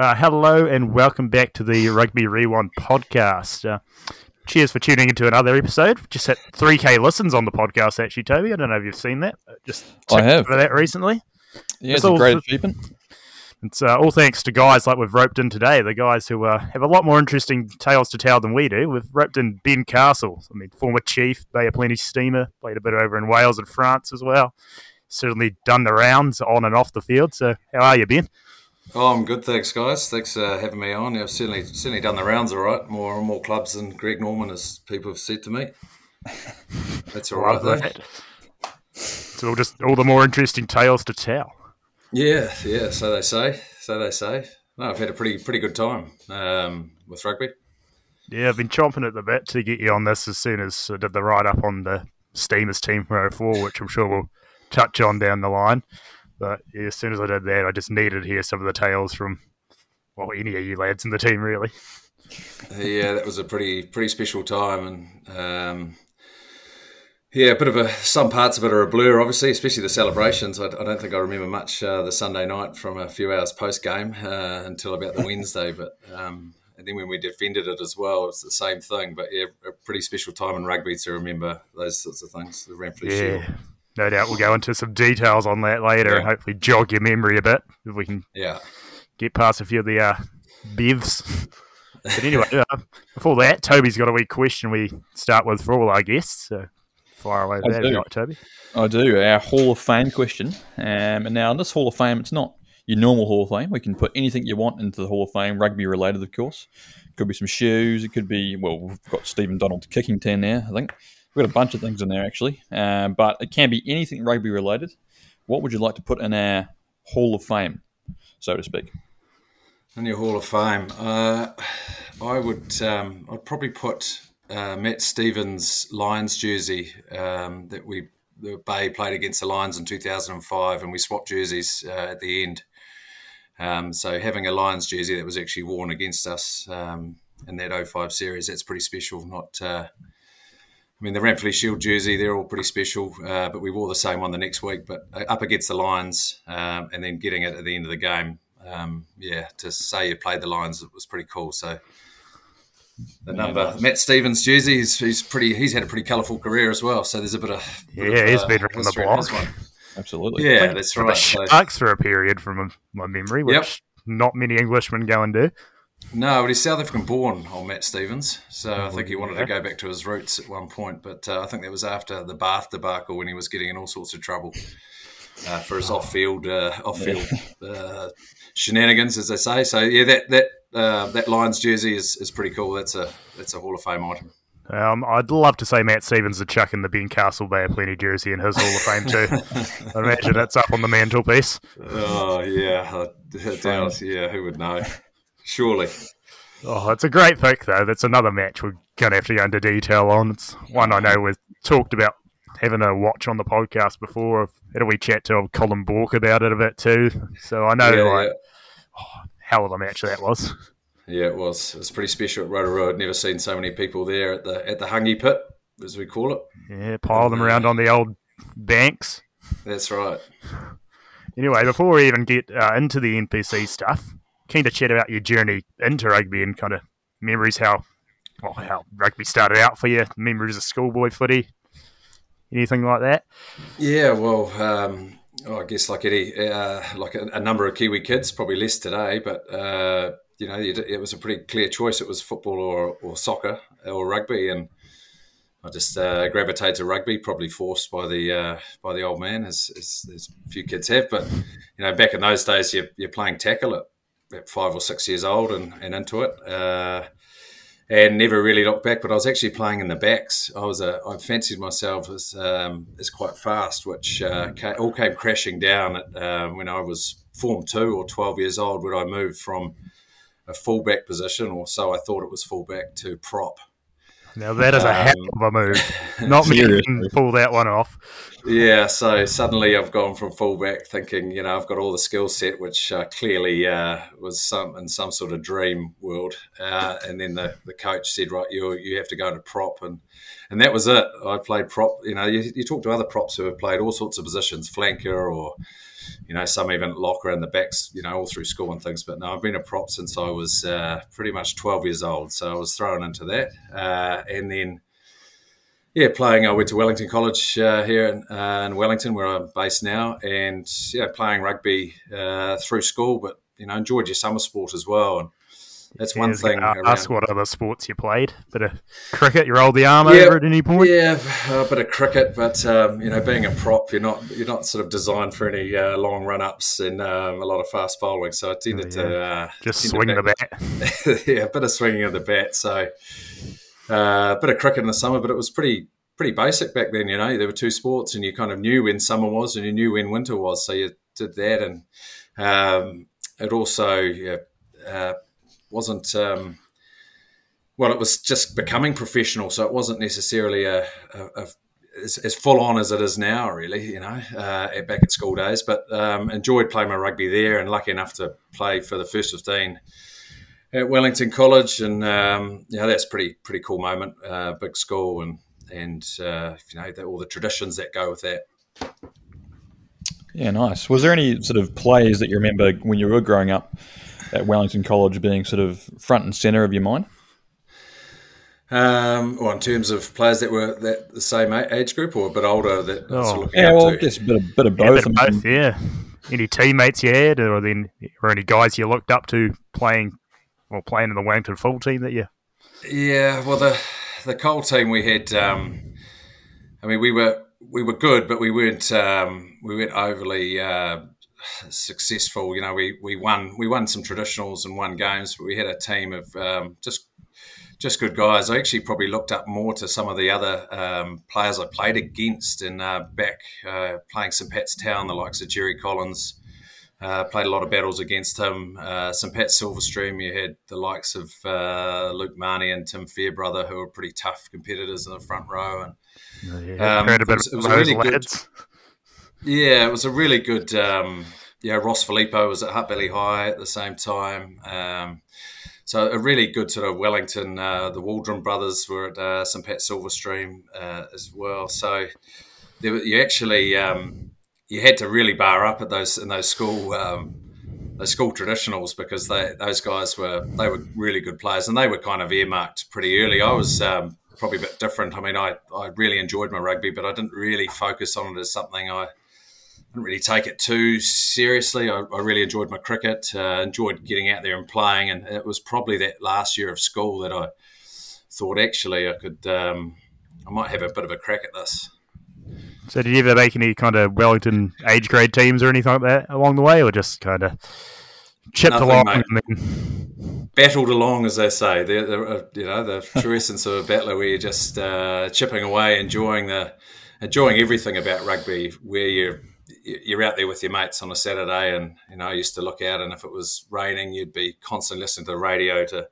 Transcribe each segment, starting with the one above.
Uh, hello and welcome back to the Rugby Rewind podcast. Uh, cheers for tuning into another episode. Just hit 3K listens on the podcast, actually, Toby. I don't know if you've seen that. Just I have. for that recently. Yeah, It's it's, a great for- achievement. It's uh, all thanks to guys like we've roped in today, the guys who uh, have a lot more interesting tales to tell than we do. We've roped in Ben Castle, I mean, former chief, Bay of Plenty steamer, played a bit over in Wales and France as well. Certainly done the rounds on and off the field. So, how are you, Ben? Oh, I'm good, thanks, guys. Thanks for having me on. I've certainly certainly done the rounds all right. More and more clubs than Greg Norman, as people have said to me. That's all right, Love though. that. It's all just all the more interesting tales to tell. Yeah, yeah. So they say. So they say. No, I've had a pretty pretty good time um, with rugby. Yeah, I've been chomping at the bit to get you on this as soon as I did the write up on the Steamers team from 04, which I'm sure we'll touch on down the line. But as soon as I did that, I just needed to hear some of the tales from, well, any of you lads in the team, really. yeah, that was a pretty pretty special time, and um, yeah, a bit of a some parts of it are a blur, obviously, especially the celebrations. I, I don't think I remember much uh, the Sunday night from a few hours post game uh, until about the Wednesday, but. Um, and then when we defended it as well, it's the same thing. But yeah, a pretty special time in rugby to remember those sorts of things. The Ranfurly Shield. Yeah, no doubt we'll go into some details on that later and hopefully jog your memory a bit if we can Yeah. get past a few of the uh, bevs. But anyway, uh, before that, Toby's got a wee question we start with for all our guests. So fire away with I that, you do. like, Toby. I do. Our Hall of Fame question. Um, and now, in this Hall of Fame, it's not your normal Hall of Fame. We can put anything you want into the Hall of Fame, rugby related, of course. Could be some shoes. It could be, well, we've got Stephen Donald kicking 10 now, I think. We've got a bunch of things in there, actually. Um, but it can be anything rugby related. What would you like to put in our Hall of Fame, so to speak? In your Hall of Fame, uh, I would. Um, I'd probably put uh, Matt Stevens Lions jersey um, that we the Bay played against the Lions in 2005, and we swapped jerseys uh, at the end. Um, so having a Lions jersey that was actually worn against us um, in that 05 series, that's pretty special. Not. Uh, I mean, the Ranfurly Shield jersey, they're all pretty special, uh, but we wore the same one the next week. But uh, up against the Lions um, and then getting it at the end of the game, um, yeah, to say you played the Lions it was pretty cool. So the Yeah, number nice. Matt Stevens jersey, he's, he's pretty. He's had a pretty colourful career as well. So there's a bit of bit Yeah, of, he's uh, been around the history in his block. one. Absolutely. Yeah, that's right. the So- Sharks for a period from my memory, which Yep. not many Englishmen go and do. No, but he's South African born, old Matt Stevens. So I think he wanted yeah. to go back to his roots at one point. But uh, I think that was after the Bath debacle when he was getting in all sorts of trouble uh, for his off-field, uh, off-field uh, shenanigans, as they say. So yeah, that that uh, that Lions jersey is, is pretty cool. That's a that's a Hall of Fame item. Um, I'd love to say Matt Stevens the chuck in the Ben Castle Bay of Plenty jersey in his Hall of Fame too. I imagine it's up on the mantelpiece. Oh yeah, I doubt, yeah. Who would know? Surely. Oh, it's a great pick though. That's another match we're gonna have to go into detail on. It's one I know we've talked about having a watch on the podcast before. Had a wee chat to Colin Bork about it a bit too. So I know yeah, like yeah. hell of a match that was. Yeah, it was. It was pretty special at Rotorua. I'd never seen so many people there at the at the Hangi Pit, as we call it. Yeah, pile them around on the old banks. That's right. Anyway, before we even get uh, into the NPC stuff, keen to chat about your journey into rugby and kind of memories how well, how rugby started out for you, memories of schoolboy footy, anything like that. Yeah, well, um, oh, I guess like any, uh, like a, a number of Kiwi kids, probably less today, but uh, you know, it, it was a pretty clear choice. It was football or, or soccer or rugby, and I just uh, gravitated to rugby, probably forced by the uh, by the old man, as, as, as a few kids have. But you know, back in those days, you're, you're playing tackle at, at five or six years old and, and into it. Uh, and never really looked back. But I was actually playing in the backs. I was a I fancied myself as um, as quite fast, which uh, all came crashing down at, uh, when I was form two or twelve years old. When I moved from a fullback position, or so I thought it was fullback, to prop. Now that is a Um, heck of a move. Not me Seriously. pull that one off. Yeah, so suddenly I've gone from fullback, thinking you know I've got all the skill set, which uh, clearly uh, was some in some sort of dream world. Uh, and then the, the coach said, right, you you have to go to prop, and and that was it. I played prop. You know, you, you talk to other props who have played all sorts of positions, flanker or you know, some even locker in the backs, you know, all through school and things. But no, I've been a prop since I was uh, pretty much 12 years old. So I was thrown into that. Uh, and then, yeah, playing, I went to Wellington College uh, here in, uh, in, Wellington, where I'm based now, and, yeah, playing rugby uh, through school, but, you know, enjoyed your summer sport as well. And, that's one thing. Ask what other sports you played. Bit of cricket. You rolled the arm yeah, over at any point. Yeah, a bit of cricket, but um, you know, being a prop, you're not you're not sort of designed for any uh, long run ups and um, a lot of fast bowling. So I tended oh, yeah. to uh, just swing the bat. yeah, a bit of swinging of the bat. So uh, a bit of cricket in the summer, but it was pretty pretty basic back then. You know, there were two sports, and you kind of knew when summer was and you knew when winter was. So you did that, and um, it also yeah, uh, wasn't um, well. It was just becoming professional, so it wasn't necessarily a, a, a as, as, full on as it is now. Really, you know, uh, back at school days. But um, enjoyed playing my rugby there, and lucky enough to play for the first fifteen at Wellington College, and um, yeah, that's pretty pretty cool moment. Uh, big school, and and uh, you know the, all the traditions that go with that. Yeah, nice. Was there any sort of plays that you remember when you were growing up at Wellington College being sort of front and centre of your mind? Um, well, in terms of players that were that the same age group or a bit older, that oh. yeah, well, I guess a bit of, bit of both. Yeah, bit of both, yeah. Any teammates you had, or then, or any guys you looked up to playing, or playing in the Wellington full team that you? Yeah, well, the the Cole team we had. Um, I mean, we were we were good, but we weren't um, we weren't overly uh, successful. You know, we we won we won some traditionals and won games, but we had a team of um, just just good guys. I actually probably looked up more to some of the other um, players I played against and uh, back uh, playing St Pat's Town, the likes of Jerry Collins. Uh, played a lot of battles against him. Uh, St Pat Silverstream, you had the likes of uh, Luke Marnie and Tim Fairbrother, who were pretty tough competitors in the front row. And yeah, um, it was, it was really lads. good. Yeah, it was a really good. Um, yeah, Ross Filippo was at Hutt Valley High at the same time. Um, so a really good sort of Wellington. Uh, the Waldron brothers were at uh, St Pat Silverstream uh, as well. So there, you actually um, you had to really bar up at those in those school um, those school traditionals because they those guys were they were really good players and they were kind of earmarked pretty early. I was um, probably a bit different. I mean, I, I really enjoyed my rugby, but I didn't really focus on it as something I didn't really take it too seriously. I, I really enjoyed my cricket, uh, enjoyed getting out there and playing, and it was probably that last year of school that I thought actually I could, um, I might have a bit of a crack at this. So, did you ever make any kind of Wellington age grade teams or anything like that along the way, or just kind of chipped Nothing, along and then battled along, as they say? They're, they're uh, you know the true essence of a battler, where you're just uh, chipping away, enjoying the enjoying everything about rugby, where you're you're out there with your mates on a Saturday, and you know I used to look out, and if it was raining, you'd be constantly listening to the radio to,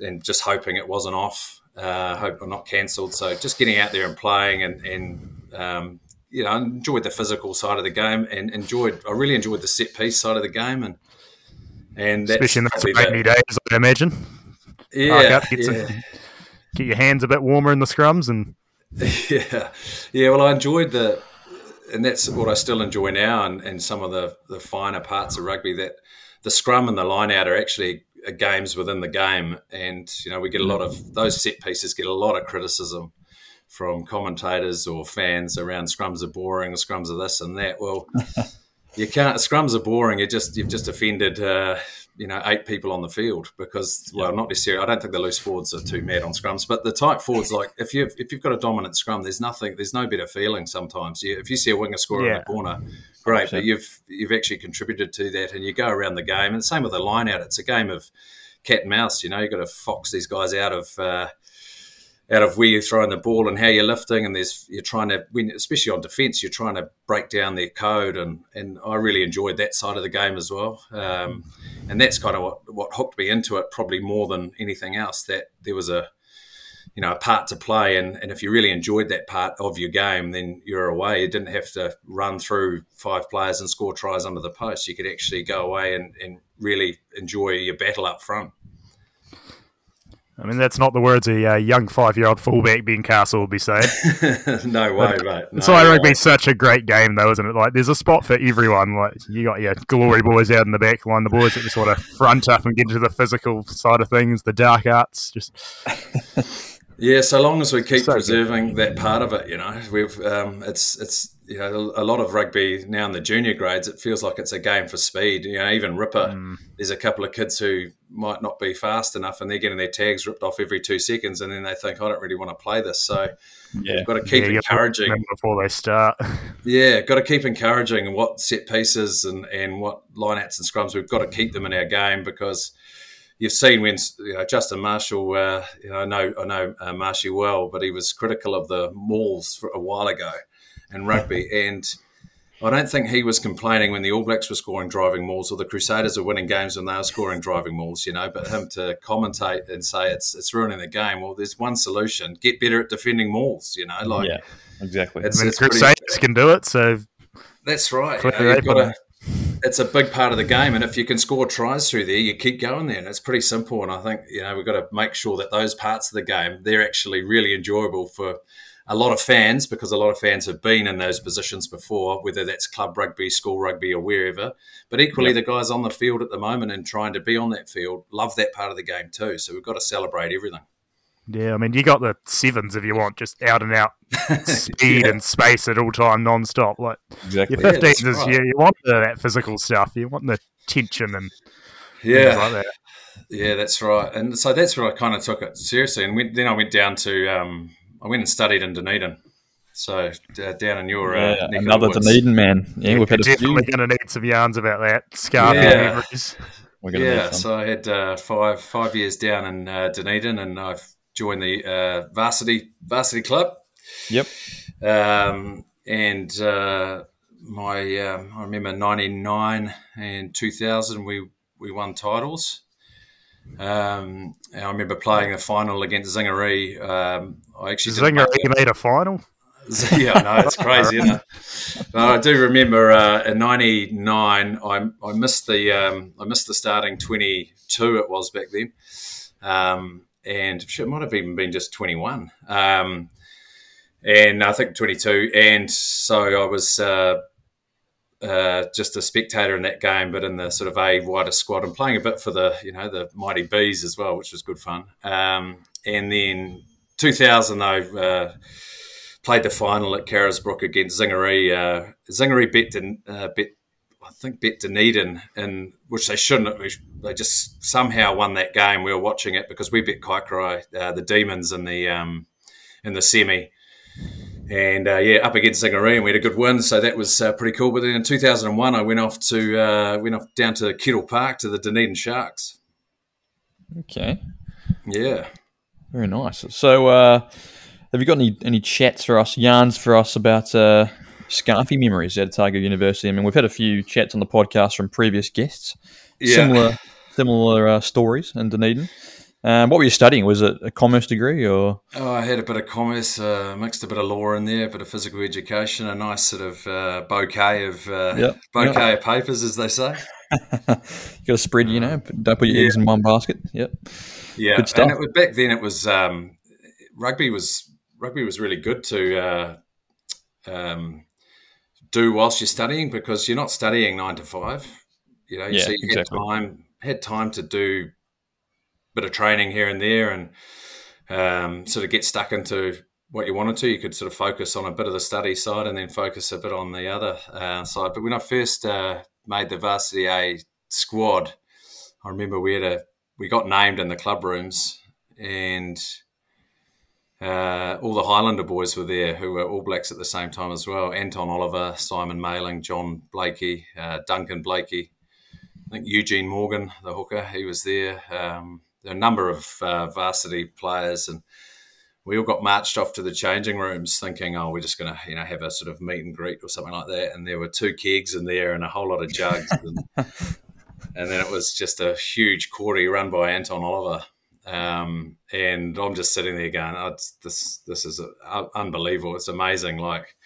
and just hoping it wasn't off, uh, hope or not cancelled. So just getting out there and playing, and and um, you know enjoyed the physical side of the game, and enjoyed I really enjoyed the set piece side of the game, and and especially in the rainy days, I imagine. Yeah, up, get, yeah. Some, get your hands a bit warmer in the scrums, and yeah, yeah. Well, I enjoyed the and that's what I still enjoy now, and, and some of the, the finer parts of rugby that the scrum and the line out are actually games within the game, and you know we get a lot of those set pieces get a lot of criticism from commentators or fans around scrums are boring, scrums are this and that. Well, you can't scrums are boring. You just you've just offended. Uh, you know eight people on the field because well not necessarily I don't think the loose forwards are too mad on scrums but the tight forwards like if you if you've got a dominant scrum there's nothing there's no better feeling sometimes. You, if you see a winger score yeah. in the corner great but you've you've actually contributed to that and you go around the game. And the same with the line out it's a game of cat and mouse you know you've got to fox these guys out of uh, out of where you're throwing the ball and how you're lifting, and there's you're trying to win, especially on defence, you're trying to break down their code, and and I really enjoyed that side of the game as well, um, and that's kind of what what hooked me into it probably more than anything else. That there was a you know a part to play, and and if you really enjoyed that part of your game, then you're away. You didn't have to run through five players and score tries under the post. You could actually go away and, and really enjoy your battle up front. I mean, that's not the words a uh, young five-year-old fullback Ben Castle would be saying. no way, mate. That's why rugby's such a great game, though, isn't it? Like, there's a spot for everyone. Like, you got your glory boys out in the back line, the boys that just want to front up and get into the physical side of things, the dark arts. Just yeah, so long as we keep so preserving good. that part of it, you know, we've um, it's it's you know, a lot of rugby now in the junior grades, it feels like it's a game for speed. You know, even Ripper, mm. there's a couple of kids who might not be fast enough and they're getting their tags ripped off every two seconds and then they think, I don't really want to play this. So yeah. you've got to keep yeah, encouraging. Before they start. yeah, got to keep encouraging what set pieces and, and what lineouts and scrums, we've got to keep them in our game because you've seen when you know, Justin Marshall, uh, you know, I know, I know uh, Marshy well, but he was critical of the mauls for a while ago and rugby. and I don't think he was complaining when the All Blacks were scoring driving mauls or the Crusaders are winning games when they are scoring driving mauls, you know. But him to commentate and say it's it's ruining the game. Well, there's one solution: get better at defending mauls. You know, like yeah, exactly. It's, I mean, it's Crusaders pretty, can do it, so that's right. You know, gotta, it's a big part of the game, and if you can score tries through there, you keep going there, and it's pretty simple. And I think you know we've got to make sure that those parts of the game they're actually really enjoyable for a lot of fans, because a lot of fans have been in those positions before, whether that's club rugby, school rugby, or wherever. But equally, yep. the guys on the field at the moment and trying to be on that field love that part of the game too. So we've got to celebrate everything. Yeah, I mean, you got the sevens if you want, just out and out speed yeah. and space at all time, non-stop. Like exactly. your fifteens yeah, is right. you, you want the, that physical stuff, you want the tension and yeah, like that. Yeah, that's right. And so that's where I kind of took it seriously. And went, then I went down to um, I went and studied in Dunedin. So uh, down in your uh, yeah, another Dunedin man. Yeah, yeah we've had definitely going to need some yarns about that scarf yeah. memories. yeah, so I had uh, five five years down in uh, Dunedin, and I've joined the uh, varsity varsity club. Yep. Um, and uh, my um, I remember ninety nine and two thousand we we won titles. Um, I remember playing the final against Zingari. Um, I actually Zingari made a final. yeah, no, it's crazy, isn't it? But I do remember uh, in '99, I, I missed the um, I missed the starting 22. It was back then, um, and it might have even been just 21, um, and I think 22. And so I was uh, uh, just a spectator in that game, but in the sort of a wider squad and playing a bit for the you know the mighty bees as well, which was good fun. Um, and then 2000 though uh, played the final at Carisbrook against Zingari. Uh, Zingari bet, uh, bet I think bet Dunedin, in which they shouldn't. They just somehow won that game. We were watching it because we bet Kaikorai, uh, the Demons, in the um, in the semi and uh, yeah, up against Zingari, and we had a good win, so that was uh, pretty cool. But then in 2001, I went off to uh, went off down to Kettle Park to the Dunedin Sharks. Okay. Yeah. Very nice. So, uh, have you got any any chats for us, yarns for us about uh, Scarfy memories at Otago University? I mean, we've had a few chats on the podcast from previous guests, yeah. similar similar uh, stories in Dunedin. Um, what were you studying? Was it a commerce degree or? Oh, I had a bit of commerce, uh, mixed a bit of law in there, a bit of physical education, a nice sort of uh, bouquet of uh, yep. bouquet yep. of papers, as they say. you got to spread, you know, don't put your yeah. eggs in one basket. Yep. Yeah, good stuff. And was, back then it was um, rugby was rugby was really good to uh, um, do whilst you're studying because you're not studying nine to five. You know, yeah, so you exactly. had time had time to do a bit of training here and there and um, sort of get stuck into what you wanted to. You could sort of focus on a bit of the study side and then focus a bit on the other uh, side. But when I first uh, made the Varsity A squad, I remember we had a we got named in the club rooms and uh, all the Highlander boys were there who were All Blacks at the same time as well. Anton Oliver, Simon Maling, John Blaikie, uh, Duncan Blaikie. I think Eugene Morgan, the hooker, he was there. Um, a number of uh, varsity players, and we all got marched off to the changing rooms, thinking, "Oh, we're just going to, you know, have a sort of meet and greet or something like that." And there were two kegs in there and a whole lot of jugs, and, and then it was just a huge cordy run by Anton Oliver. Um, and I'm just sitting there going, oh, "This, this is uh, unbelievable! It's amazing!" Like,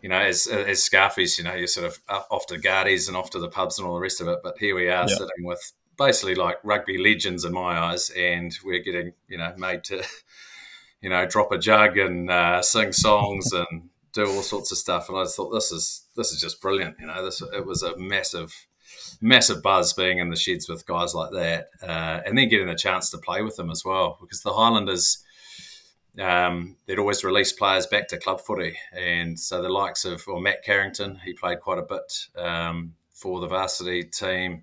you know, as as Scarfies, you know, you're sort of off to Guardies and off to the pubs and all the rest of it. But here we are, sitting with basically like rugby legends in my eyes, and we're getting you know made to you know drop a jug and uh, sing songs and do all sorts of stuff. And I just thought this is this is just brilliant. You know, this it was a massive massive buzz being in the sheds with guys like that, uh, and then getting the chance to play with them as well because the Highlanders um, they'd always release players back to club footy. And so the likes of well, Matt Carrington, he played quite a bit um, for the varsity team.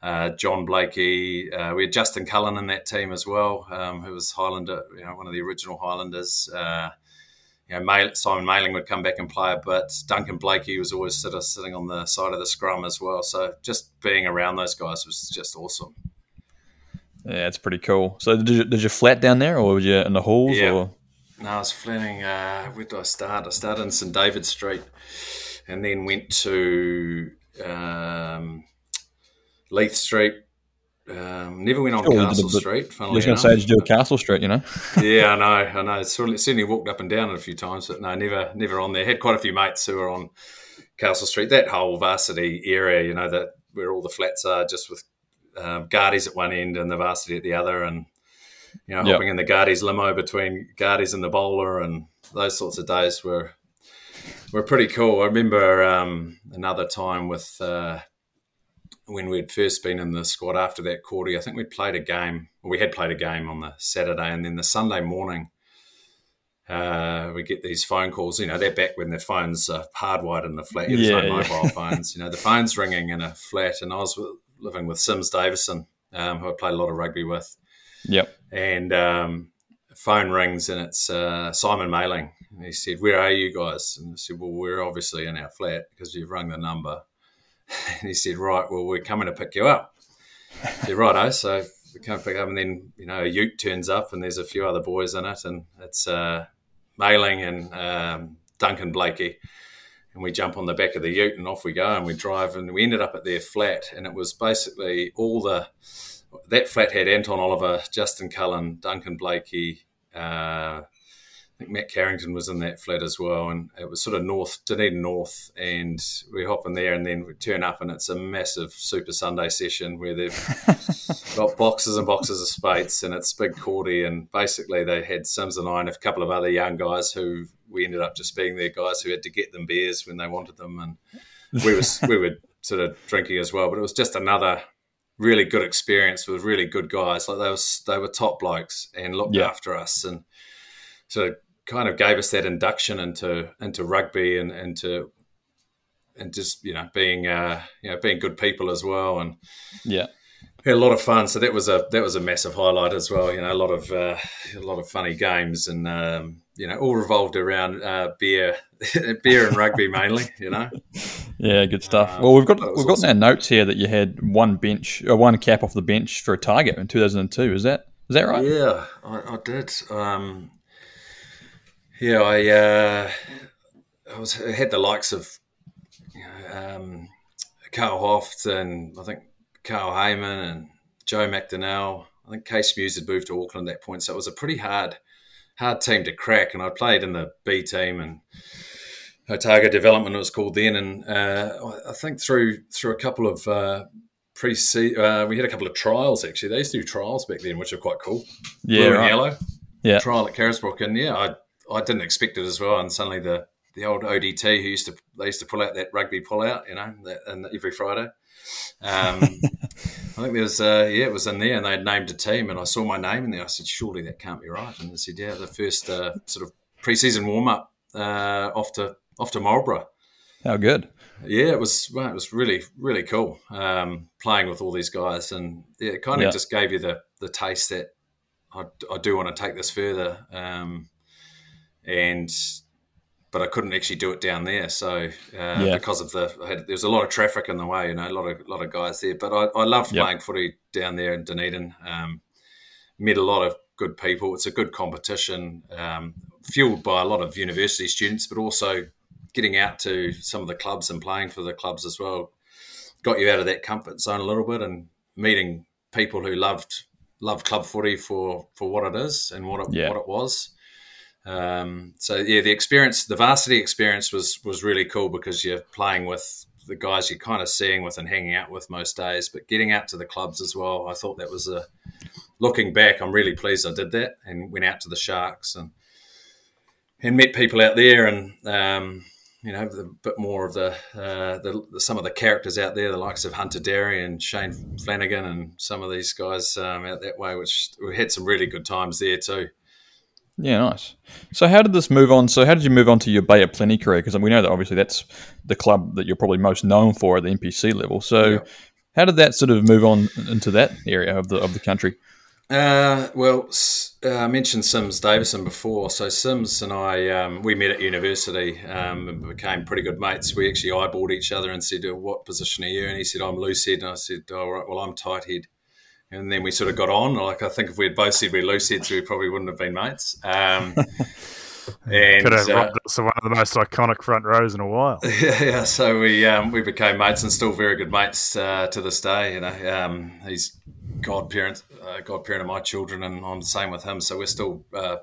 Uh, John Blaikie, uh, we had Justin Cullen in that team as well, um, who was Highlander, you know, one of the original Highlanders. Uh, you know, Simon Maling would come back and play a bit. Duncan Blaikie was always sort of sitting on the side of the scrum as well. So just being around those guys was just awesome. Yeah, it's pretty cool. So did you, did you flat down there, or were you in the halls? Yeah. Or? No, I was flatting. Uh, where did I start? I started in St David Street, and then went to um, Leith Street. Um, never went on sure, Castle Street. I was going to say, did you do a Castle Street? You know? yeah, I know. I know. Certainly walked up and down it a few times, but no, never, never on there. Had quite a few mates who were on Castle Street. That whole varsity area, you know, that where all the flats are, just with uh, Guardies at one end and the varsity at the other, and you know, yep. hopping in the Guardies limo between Guardies and the bowler, and those sorts of days were were pretty cool. I remember um, another time with uh, when we'd first been in the squad after that quarter. I think we'd played a game. we had played a game on the Saturday, and then the Sunday morning. Uh, we get these phone calls. You know, they're back when their phones are hardwired in the flat. There's yeah, no mobile yeah. phones. You know, the phone's ringing in a flat, and I was living with Simms Davison, um, who I played a lot of rugby with. Yep. And um, phone rings and it's uh, Simon Maling. And he said, "Where are you guys?" And I said, "Well, we're obviously in our flat because you've rung the number." And he said, "Right, well, we're coming to pick you up." I said, "Righto." So we come pick up, and then you know a Ute turns up, and there's a few other boys in it, and it's uh, Maling and um, Duncan Blaikie and we jump on the back of the ute and off we go and we drive and we ended up at their flat and it was basically all the that flat had Anton Oliver, Justin Cullen, Duncan Blaikie, uh, think Matt Carrington was in that flat as well, and it was sort of north, Dunedin North, and we hop in there, and then we turn up, and it's a massive Super Sunday session where they've got boxes and boxes of spates, and it's big cordy, and basically they had Simms and I and a couple of other young guys who we ended up just being their guys who had to get them beers when they wanted them, and we was we were sort of drinking as well, but it was just another really good experience with really good guys. Like they was they were top blokes and looked yeah. after us and of kind of gave us that induction into into rugby and into and just you know being uh, you know being good people as well and yeah. had a lot of fun. So that was a that was a massive highlight as well you know a lot of uh, a lot of funny games and um, you know all revolved around uh, beer beer and rugby mainly you know. Yeah good stuff. Um, well we've got we've got awesome. our notes here that you had one bench or one cap off the bench for Otago in 2002 is that is that right? Yeah I, I did. Um, yeah, I uh, I was I had the likes of you know, um, Carl Hoeft and I think Carl Hayman and Joe McDonnell. I think Kees Meeuws had moved to Auckland at that point, so it was a pretty hard hard team to crack. And I played in the B team and Otago Development it was called then, and uh, I think through through a couple of uh, pre uh, we had a couple of trials actually. They used to do trials back then, which are quite cool. Yeah, Blue right. and yellow. Yeah, trial at Carisbrook, and yeah, I I didn't expect it as well. And suddenly the the old ODT who used to they used to pull out that rugby pull out, you know, that, and every Friday. Um, I think there was uh, yeah, it was in there, and they had named a team, and I saw my name in there. I said, surely that can't be right. And they said, yeah, the first uh, sort of preseason warm up uh, off to off to Marlborough. How good. Yeah, it was. Well, it was really, really cool um, playing with all these guys, and yeah, it kind of yeah. just gave you the the taste that I, I do want to take this further. Um, and but I couldn't actually do it down there. So uh, yeah. because of the had, there was a lot of traffic in the way, you know, a lot of a lot of guys there. But I, I loved yep. playing footy down there in Dunedin. Um, met a lot of good people. It's a good competition, um, fueled by a lot of university students, but also getting out to some of the clubs and playing for the clubs as well. Got you out of that comfort zone a little bit and meeting people who loved loved club footy for for what it is and what it, yeah. what it was. Um, so yeah, the experience, the varsity experience was was really cool because you're playing with the guys you're kind of seeing with and hanging out with most days, but getting out to the clubs as well. I thought that was a looking back, I'm really pleased I did that and went out to the Sharks and and met people out there and um, you know a bit more of the, uh, the, some of the characters out there, the likes of Hunter Derry and Shane Flanagan and some of these guys um, out that way, which we had some really good times there too. Yeah, nice. So, how did this move on? So, how did you move on to your Bay of Plenty career? Because we know that obviously that's the club that you're probably most known for at the NPC level. So, yeah. how did that sort of move on into that area of the of the country? Uh, well, uh, I mentioned Simms Davison before. So Simms and I, um, we met at university um, and became pretty good mates. We actually eyeballed each other and said, "What position are you?" And he said, "I'm loose head," and I said, "All right, well, I'm tight head." And then we sort of got on. Like I think if we had both said we're loose heads, we probably wouldn't have been mates. Um, and could have uh, us one of the most iconic front rows in a while. Yeah, yeah. So we um, we became mates and still very good mates uh, to this day. You know, um, he's godparent, uh, godparent of my children, and I'm the same with him. So we're still uh,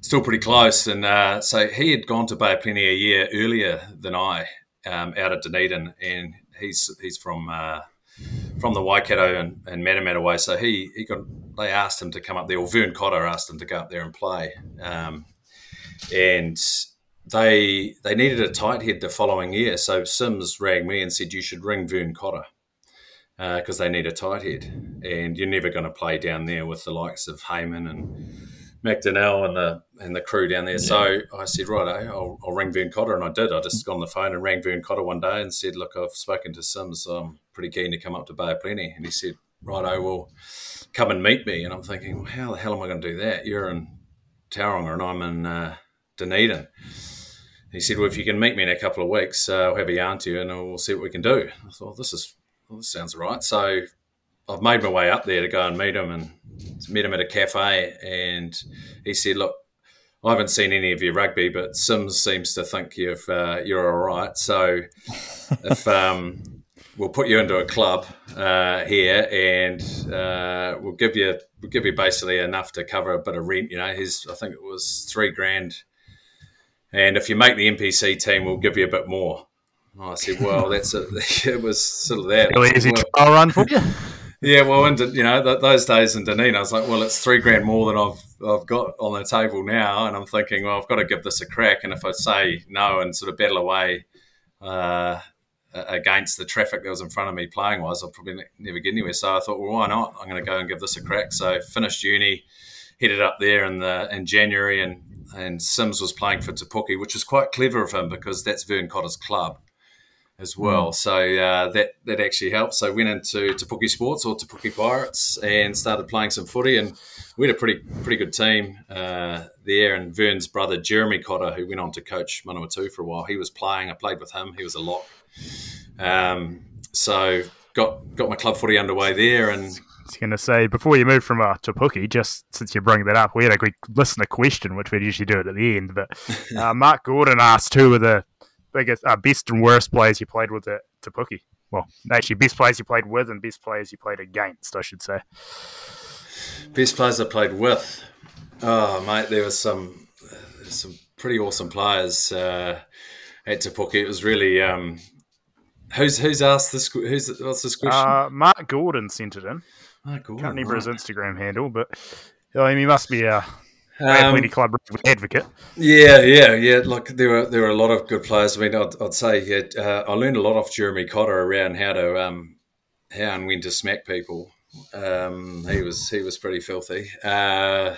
still pretty close. And uh, so he had gone to Bay of Plenty a year earlier than I, um, out of Dunedin, and he's he's from uh, from the Waikato and, and Matamata way. So he he got they asked him to come up there, or Vern Cotter asked him to go up there and play, um, and. They they needed a tight head the following year, so Simms rang me and said you should ring Vern Cotter because uh, they need a tight head, and you're never going to play down there with the likes of Hayman and McDonnell and the and the crew down there. Yeah. So I said, right, I'll, I'll, ring Vern Cotter, and I did. I just got on the phone and rang Vern Cotter one day and said, look, I've spoken to Simms. So I'm pretty keen to come up to Bay of Plenty, and he said, right, I will come and meet me. And I'm thinking, well, how the hell am I going to do that? You're in Tauranga and I'm in uh, Dunedin. He said, well, if you can meet me in a couple of weeks, uh, I'll have a yarn to you and we'll see what we can do. I thought, this is well, this sounds right. So I've made my way up there to go and meet him and met him at a cafe. And he said, Look, I haven't seen any of your rugby, but Simms seems to think you've, uh, you're all right. So if um, we'll put you into a club uh, here and uh, we'll give you we'll give you basically enough to cover a bit of rent. You know, his I think it was three grand. And if you make the NPC team, we'll give you a bit more. I said, well, that's a, it was sort of that. Really easy trial run for you. Yeah, well, in, you know, th- those days in Dunedin, I was like, well, it's three grand more than I've I've got on the table now, and I'm thinking, well, I've got to give this a crack. And if I say no and sort of battle away uh, against the traffic that was in front of me playing wise, I'll probably never get anywhere. So I thought, well, why not? I'm going to go and give this a crack. So finished uni, headed up there in the in January, and and Simms was playing for Te Puke, which was quite clever of him because that's Vern Cotter's club as well. Mm. So uh, that that actually helped. So I went into Te Puke Sports or Te Puke Pirates and started playing some footy, and we had a pretty pretty good team uh, there. And Vern's brother Jeremy Cotter, who went on to coach Manawatu for a while, he was playing. I played with him. He was a lock. Um, so got got my club footy underway there, and. I was going to say, before you move from uh, Te Puke, just since you bring that up, we had a quick listener question, which we'd usually do it at the end. But uh, Mark Gordon asked who were the biggest, uh, best and worst players you played with at Te Puke? Well, actually, best players you played with and best players you played against, I should say. Best players I played with. Oh, mate, there was some some pretty awesome players uh, at Te Puke. It was really. Um, who's who's asked this? Who's what's this question? Uh, Mark Gordon sent it in. Mark Gordon. Can't remember right. his Instagram handle, but I mean, he must be a um, Club advocate. Yeah, yeah, yeah. Like there were there were a lot of good players. I mean, I'd, I'd say yeah, uh, I learned a lot off Jeremy Cotter around how to um, how and when to smack people. Um, he was he was pretty filthy. Uh,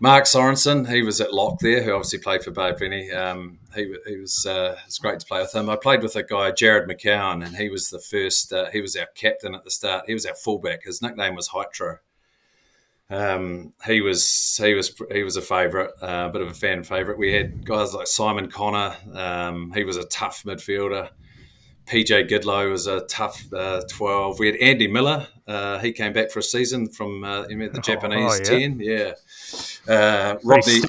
Mark Sorensen, he was at lock there, who obviously played for Bay Penny. Um, he, he was uh, it was great to play with him. I played with a guy, Jared McCowan, and he was the first. Uh, he was our captain at the start. He was our fullback. His nickname was Hydro. Um, he was he was he was a favourite, a uh, bit of a fan favourite. We had guys like Simon Connor. Um, he was a tough midfielder. PJ Gidlow was a tough uh, twelve. We had Andy Miller, Uh, he came back for a season from uh, the Oh, Japanese oh, yeah. ten. Yeah, uh, Rodney.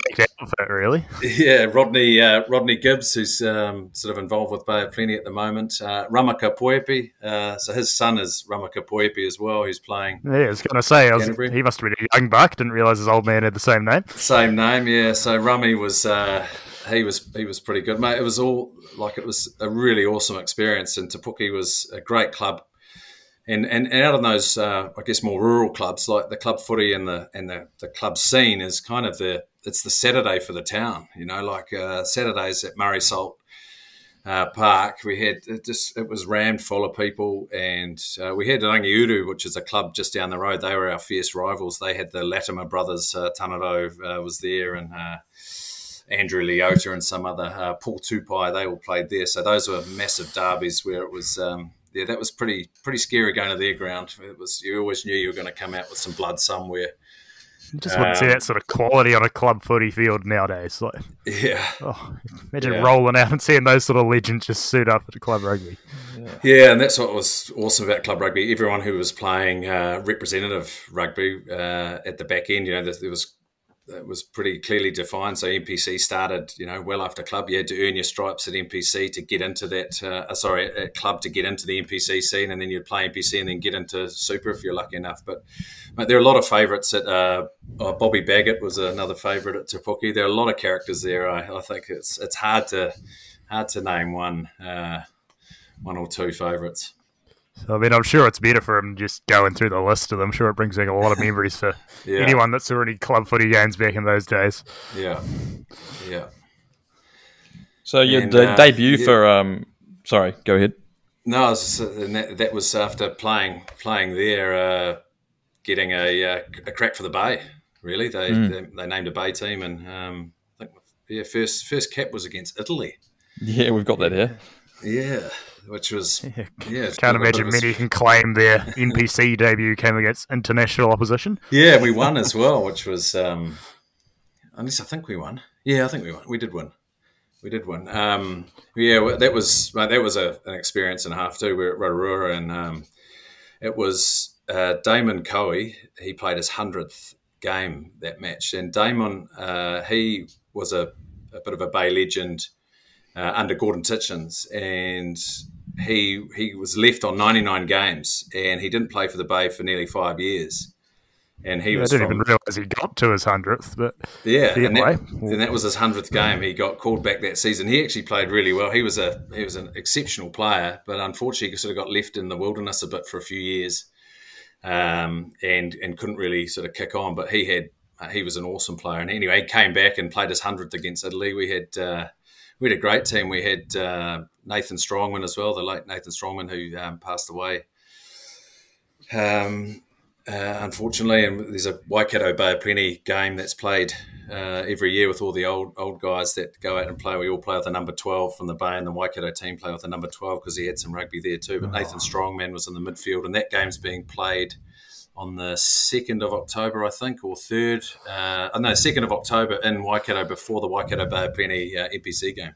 outfit, really. Yeah, Rodney uh, Rodney Gibbs, who's um, sort of involved with Bay of Plenty at the moment. Uh, Rameka Poihipi, uh, so his son is Rameka Poihipi as well. Who's playing Yeah, I was going to say, I was, he must have been a young buck. Didn't realise his old man had the same name. Same name, yeah. So Rummy was uh, he was he was pretty good, mate. It was all like it was a really awesome experience, and Te Puke was a great club. And, and, out of those, uh, I guess, more rural clubs like the club footy and the and the, the club scene is kind of the it's the Saturday for the town. You know, like uh, Saturdays at Murray Salt uh, Park, we had it just it was rammed full of people, and uh, we had Rangiuru, which is a club just down the road. They were our fierce rivals. They had the Latimer brothers, uh, uh, was there, and uh, Andrew Leota and some other Paul Tupai. They all played there, so those were massive derbies where it was. Um, yeah, that was pretty pretty scary going to their ground. It was you always knew you were going to come out with some blood somewhere. Just wouldn't see Um, that sort of quality on a club footy field nowadays. Like, Yeah, oh, imagine Yeah. rolling out and seeing those sort of legends just suit up at a club rugby. Yeah, and that's what was awesome about club rugby. Everyone who was playing uh, representative rugby uh, at the back end, you know, there, there was it was pretty clearly defined. So NPC started, you know, well after club. You had to earn your stripes at NPC to get into that. Uh, uh, sorry, at club to get into the NPC scene, and then you'd play NPC and then get into Super if you're lucky enough. But, but there are a lot of favourites. At uh, oh, Bobby Baggett was another favourite at Te Puke. There are a lot of characters there. I, I think it's it's hard to hard to name one. Uh, one or two favourites. So, I mean, I'm sure it's better for him just going through the list of them. I'm sure it brings back a lot of memories for Yeah, anyone that's already club footy games back in those days. yeah, yeah. So your And, de- uh, debut yeah. for um, sorry, go ahead. No, was, that, that was after playing playing there, uh, getting a, uh, a crack for the Bay. Really, they, Mm. they they named a Bay team, and um, I think yeah, first first cap was against Italy. Yeah, we've got that here. Yeah, which was Yeah, yeah. Can't imagine many can claim their NPC debut came against international opposition. Yeah, we won as well, which was. Um, unless I think we won. Yeah, I think we won. We did win. We did win. Um, yeah, that was that was a, an experience and a half too. We were at Rotorua, and um, it was uh, Damon Coe. He played his hundredth game that match, and Damon uh, he was a, a bit of a Bay legend uh, under Gordon Tietjens, and he he was left on ninety nine games, and he didn't play for the Bay for nearly five years. And he I was didn't from, even realise he got to his hundredth, but yeah, and that, and that was his hundredth game. He got called back that season. He actually played really well. He was a he was an exceptional player, but unfortunately, he sort of got left in the wilderness a bit for a few years, um, and and couldn't really sort of kick on. But he had uh, he was an awesome player. And anyway, he came back and played his hundredth against Italy. We had uh, we had a great team. We had uh, Nathan Strongman as well, the late Nathan Strongman who um, passed away. Um, uh, unfortunately, and there's a Waikato Bay of Plenty game that's played uh, every year with all the old old guys that go out and play. We all play with the number 12 from the Bay, and the Waikato team play with the number 12 because he had some rugby there too. But Nathan Strongman was in the midfield, and that game's being played on the 2nd of October, I think, or 3rd. Uh, oh, no, 2nd of October in Waikato before the Waikato Bay of Plenty uh, NPC game.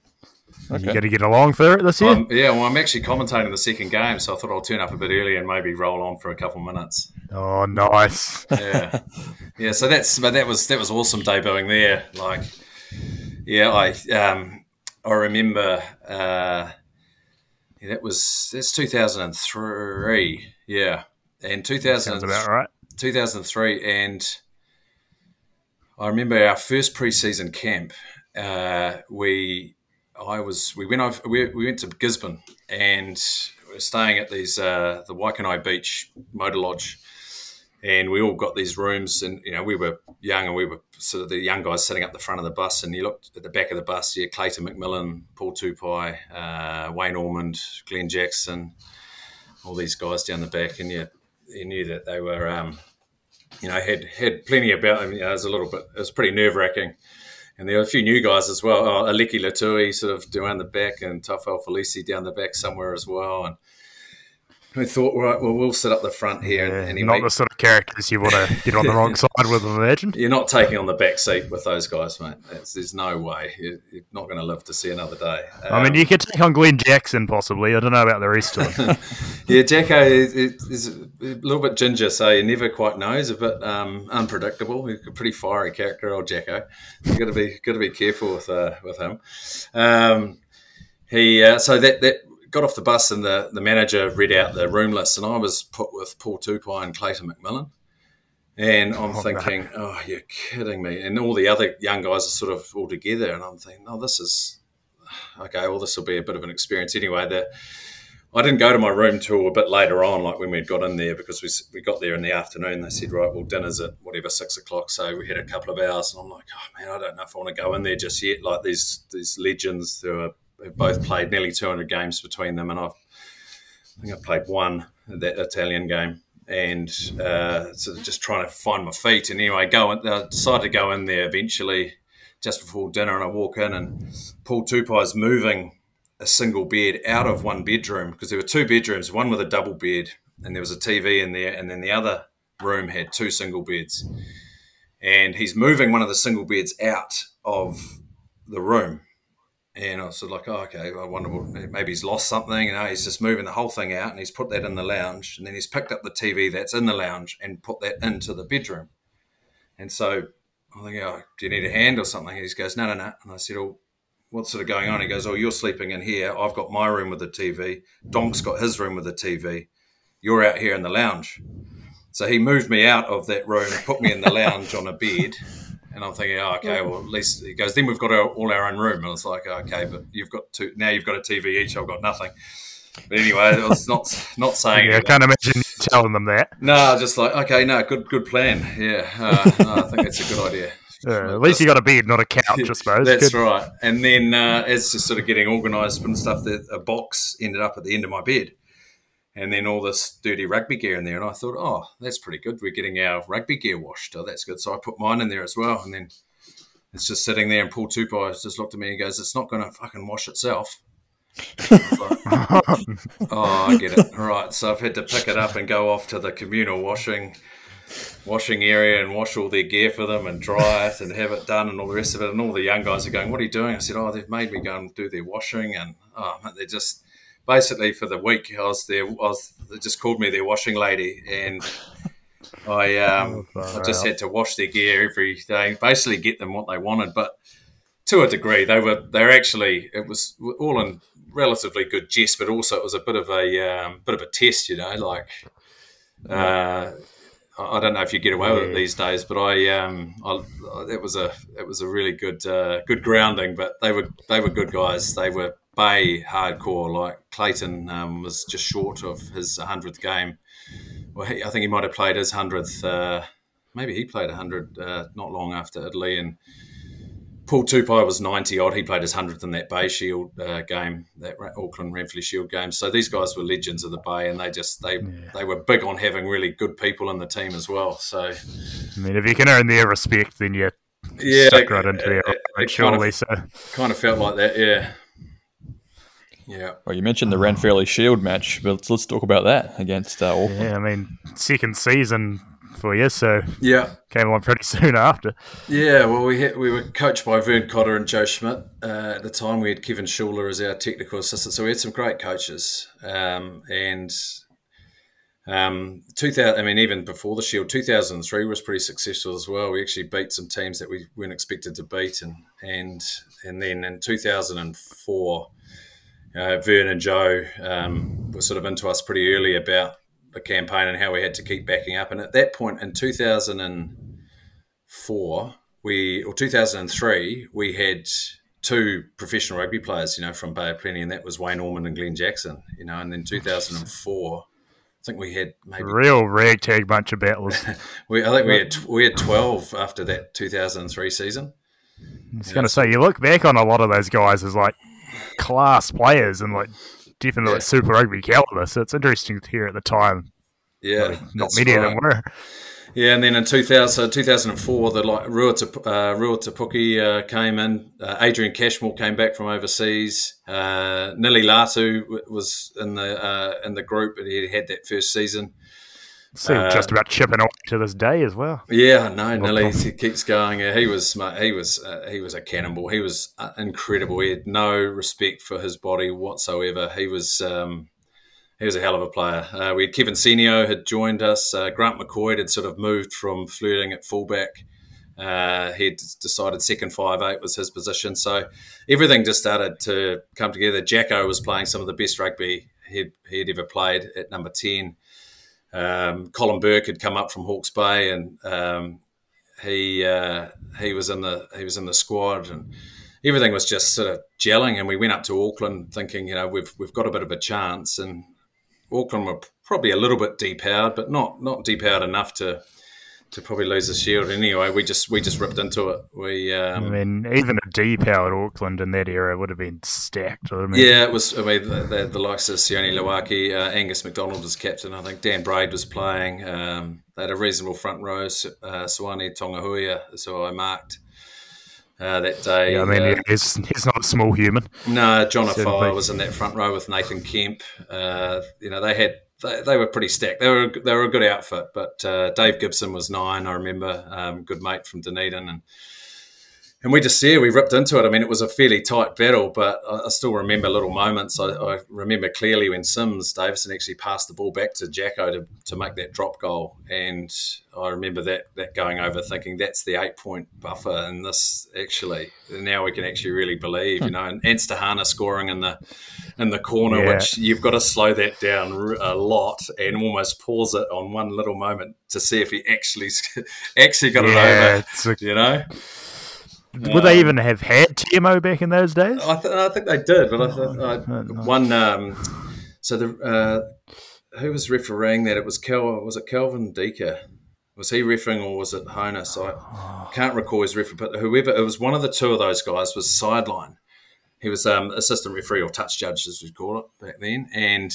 you Okay. got to get along for it this year. Um, yeah, well, I'm actually commentating the second game, so I thought I'll turn up a bit early and maybe roll on for a couple of minutes. oh, nice. yeah, yeah. So that's but that was that was awesome debuting there. Like, yeah, I um, I remember uh, yeah, that was that's two thousand and three. Yeah, and two thousand about right. 2003 and I remember our first preseason camp uh, we I was we went over we, we went to Gisborne and we were staying at these uh, the Waikanae Beach Motor Lodge and we all got these rooms and you know we were young and we were sort of the young guys sitting up the front of the bus and you looked at the back of the bus you had Clayton McMillan Paul Tupai uh, Wayne Ormond Glenn Jackson all these guys down the back and you, you knew that they were um, you know, had had plenty about them. You know, it was a little bit, it was pretty nerve wracking. And there were a few new guys as well. Oh, Aleki Lutui sort of down the back and Tafel Felici down the back somewhere as well. And we thought, right, well, we'll sit up the front here. Yeah, anyway. Not the sort of characters you want to get on the wrong side with, I imagine. You're not taking on the back seat with those guys, mate. It's, there's no way. You're, you're not going to live to see another day. I mean, Um, you could take on Glenn Jackson possibly. I don't know about the rest of them. yeah, Jacko is, is a little bit ginger, so you never quite know. He's a bit um, unpredictable. He's a pretty fiery character, old Jacko. You've got to be got to be careful with uh, with him. Um, he uh, so that that got off the bus and the, the manager read out the room list, and I was put with Paul Tupai and Clayton McMillan. And I'm Oh, thinking, oh, you're kidding me. And all the other young guys are sort of all together. And I'm thinking, oh, this is okay. Well, this will be a bit of an experience anyway. The, I didn't go to my room till a bit later on, like when we'd got in there, because we, we got there in the afternoon. They said, right, well, dinner's at whatever, six o'clock. So we had a couple of hours. And I'm like, oh, man, I don't know if I want to go in there just yet. Like these, these legends who are, have both played nearly 200 games between them. And I've, I think I played one, that Italian game and uh, so just trying to find my feet. And anyway, go. In, I decided to go in there eventually, just before dinner, and I walk in, and Paul Tupai's moving a single bed out of one bedroom because there were two bedrooms, one with a double bed, and there was a TV in there, and then the other room had two single beds, and he's moving one of the single beds out of the room. And I was sort of like, oh, okay, I wonder, what, maybe he's lost something. You know, he's just moving the whole thing out and he's put that in the lounge. And then he's picked up the TV that's in the lounge and put that into the bedroom. And so I think, oh, do you need a hand or something? And he goes, no, no, no. And I said, oh, what's sort of going on? He goes, oh, you're sleeping in here. I've got my room with the TV. Donk's got his room with the TV. You're out here in the lounge. So he moved me out of that room, and put me in the lounge on a bed. And I'm thinking, oh, okay, well, at least he goes, then we've got our, all our own room. And I was like, okay, but you've got two, now you've got a TV each. I've got nothing. But anyway, I was not not saying yeah, I can't imagine you telling them that. No, just like, okay, no, good good plan. Yeah, uh, no, I think it's a good idea. Uh, at least you got a bed, not a couch, I suppose. That's Good. right. And then uh, as just sort of getting organised and stuff, the, a box ended up at the end of my bed. And then all this dirty rugby gear in there. And I thought, oh, that's pretty good. We're getting our rugby gear washed. Oh, that's good. So I put mine in there as well. And then it's just sitting there. And Paul Tupai just looked at me and goes, it's not going to fucking wash itself. I like, oh, I get it. All right. So I've had to pick it up and go off to the communal washing washing area and wash all their gear for them and dry it and have it done and all the rest of it. And all the young guys are going, "What are you doing?" I said, "Oh, they've made me go and do their washing." And oh, mate, they just basically for the week I was there. I was they just called me their washing lady, and I um, Oh, I just wow. had to wash their gear every day, basically get them what they wanted, but. To a degree, they were they're actually it was all in relatively good jest, but also it was a bit of a um, bit of a test, you know. Like uh, I don't know if you get away with it these days, but I, um, I, it was a, it was a really good, uh, good grounding. But they were, they were good guys. They were Bay hardcore. Like Clayton um, was just short of his hundredth game. Well, he, I think he might have played his hundredth. Uh, maybe he played hundred uh, not long after Italy, and Paul Tupai was ninety odd. He played his hundredth in that Bay Shield uh, game, that Auckland Ranfurly Shield game. So these guys were legends of the Bay, and they just they they were big on having really good people in the team as well. So I mean, if you can earn their respect, then you yeah, stuck right into their it, it, it surely. kind, So kind of felt like that. Yeah, yeah. Well, you mentioned the Ranfurly Shield match, but let's, let's talk about that against uh, Auckland. yeah, I mean, second season for you, so Yeah, came on pretty soon after. Yeah, well, we had, we were coached by Vern Cotter and Joe Schmidt. Uh, at the time, we had Kevin Schuler as our technical assistant, so we had some great coaches. Um, and um, 2000, I mean, even before the Shield, 2003 was pretty successful as well. We actually beat some teams that we weren't expected to beat, and and and then in 2004, uh, Vern and Joe um, were sort of into us pretty early about the campaign and how we had to keep backing up. And at that point in 2004, we or 2003, we had two professional rugby players, you know, from Bay of Plenty, and that was Wayne Ormond and Glenn Jackson, you know. And then 2004, I think we had maybe Real ragtag bunch of battlers. I we, I think we had we had 12 after that 2003 season. I was going to say, you look back on a lot of those guys as like class players and like definitely Yeah. super rugby caliber. So it's interesting to hear at the time. Yeah, not that's many of them were. Yeah, and then in 2000, so 2004, the like Rua, uh, Rua Tipoki uh, came in. Uh, Adrian Cashmore came back from overseas. Uh, Nili Latu was in the uh, in the group, and he had that first season. So uh, just about chipping away to this day as well. Yeah, no, Nili he keeps going. he was he was uh, he was a cannonball. He was uh, incredible. He had no respect for his body whatsoever. He was. Um, he was a hell of a player. Uh, we had Kevin Senio had joined us. Uh, Grant McCoy had sort of moved from flirting at fullback. Uh, he'd decided second five eight was his position. So everything just started to come together. Jacko was playing some of the best rugby he'd, he'd ever played at number 10. Um, Colin Bourke had come up from Hawke's Bay and um, he uh, he was in the he was in the squad and everything was just sort of gelling and we went up to Auckland thinking you know we've we've got a bit of a chance and Auckland were probably a little bit depowered, but not not depowered enough to to probably lose the shield anyway. We just we just ripped into it. We um, I mean, even a depowered Auckland in that era would have been stacked. I mean. Yeah, it was. I mean, the, the, the likes of Sione Lauaki, uh, Angus McDonald was captain. I think Dan Braid was playing. Um, they had a reasonable front row. Uh, Soane Tonga'uiha, so I marked uh, that day. Yeah, I mean, uh, he's, he's not a small human. No, John Afoa was in that front row with Nathan Kemp. Uh, you know, they had they, they, were pretty stacked. They were they were a good outfit, but uh, Dave Gibson was nine. I remember, um, good mate from Dunedin, and and we just yeah we ripped into it. I mean, it was a fairly tight battle, but I, I still remember little moments. I, I, remember clearly when Simms Davison actually passed the ball back to Jacko to, to make that drop goal, and I remember that that going over, thinking that's the eight point buffer, and this actually now we can actually really believe, you hmm. know, and Anstahana scoring in the in the corner, yeah. which you've got to slow that down a lot and almost pause it on one little moment to see if he actually actually got yeah, it over, a- you know. Would um, they even have had TMO back in those days? I, th- I think they did, but I, th- I one. Um, so the uh, who was refereeing that? It was Kel. Was it Kelvin Deaker? Was he refereeing or was it Honiss? I can't recall his referee, but whoever it was, one of the two of those guys was sideline. He was um, assistant referee or touch judge, as we call it back then. And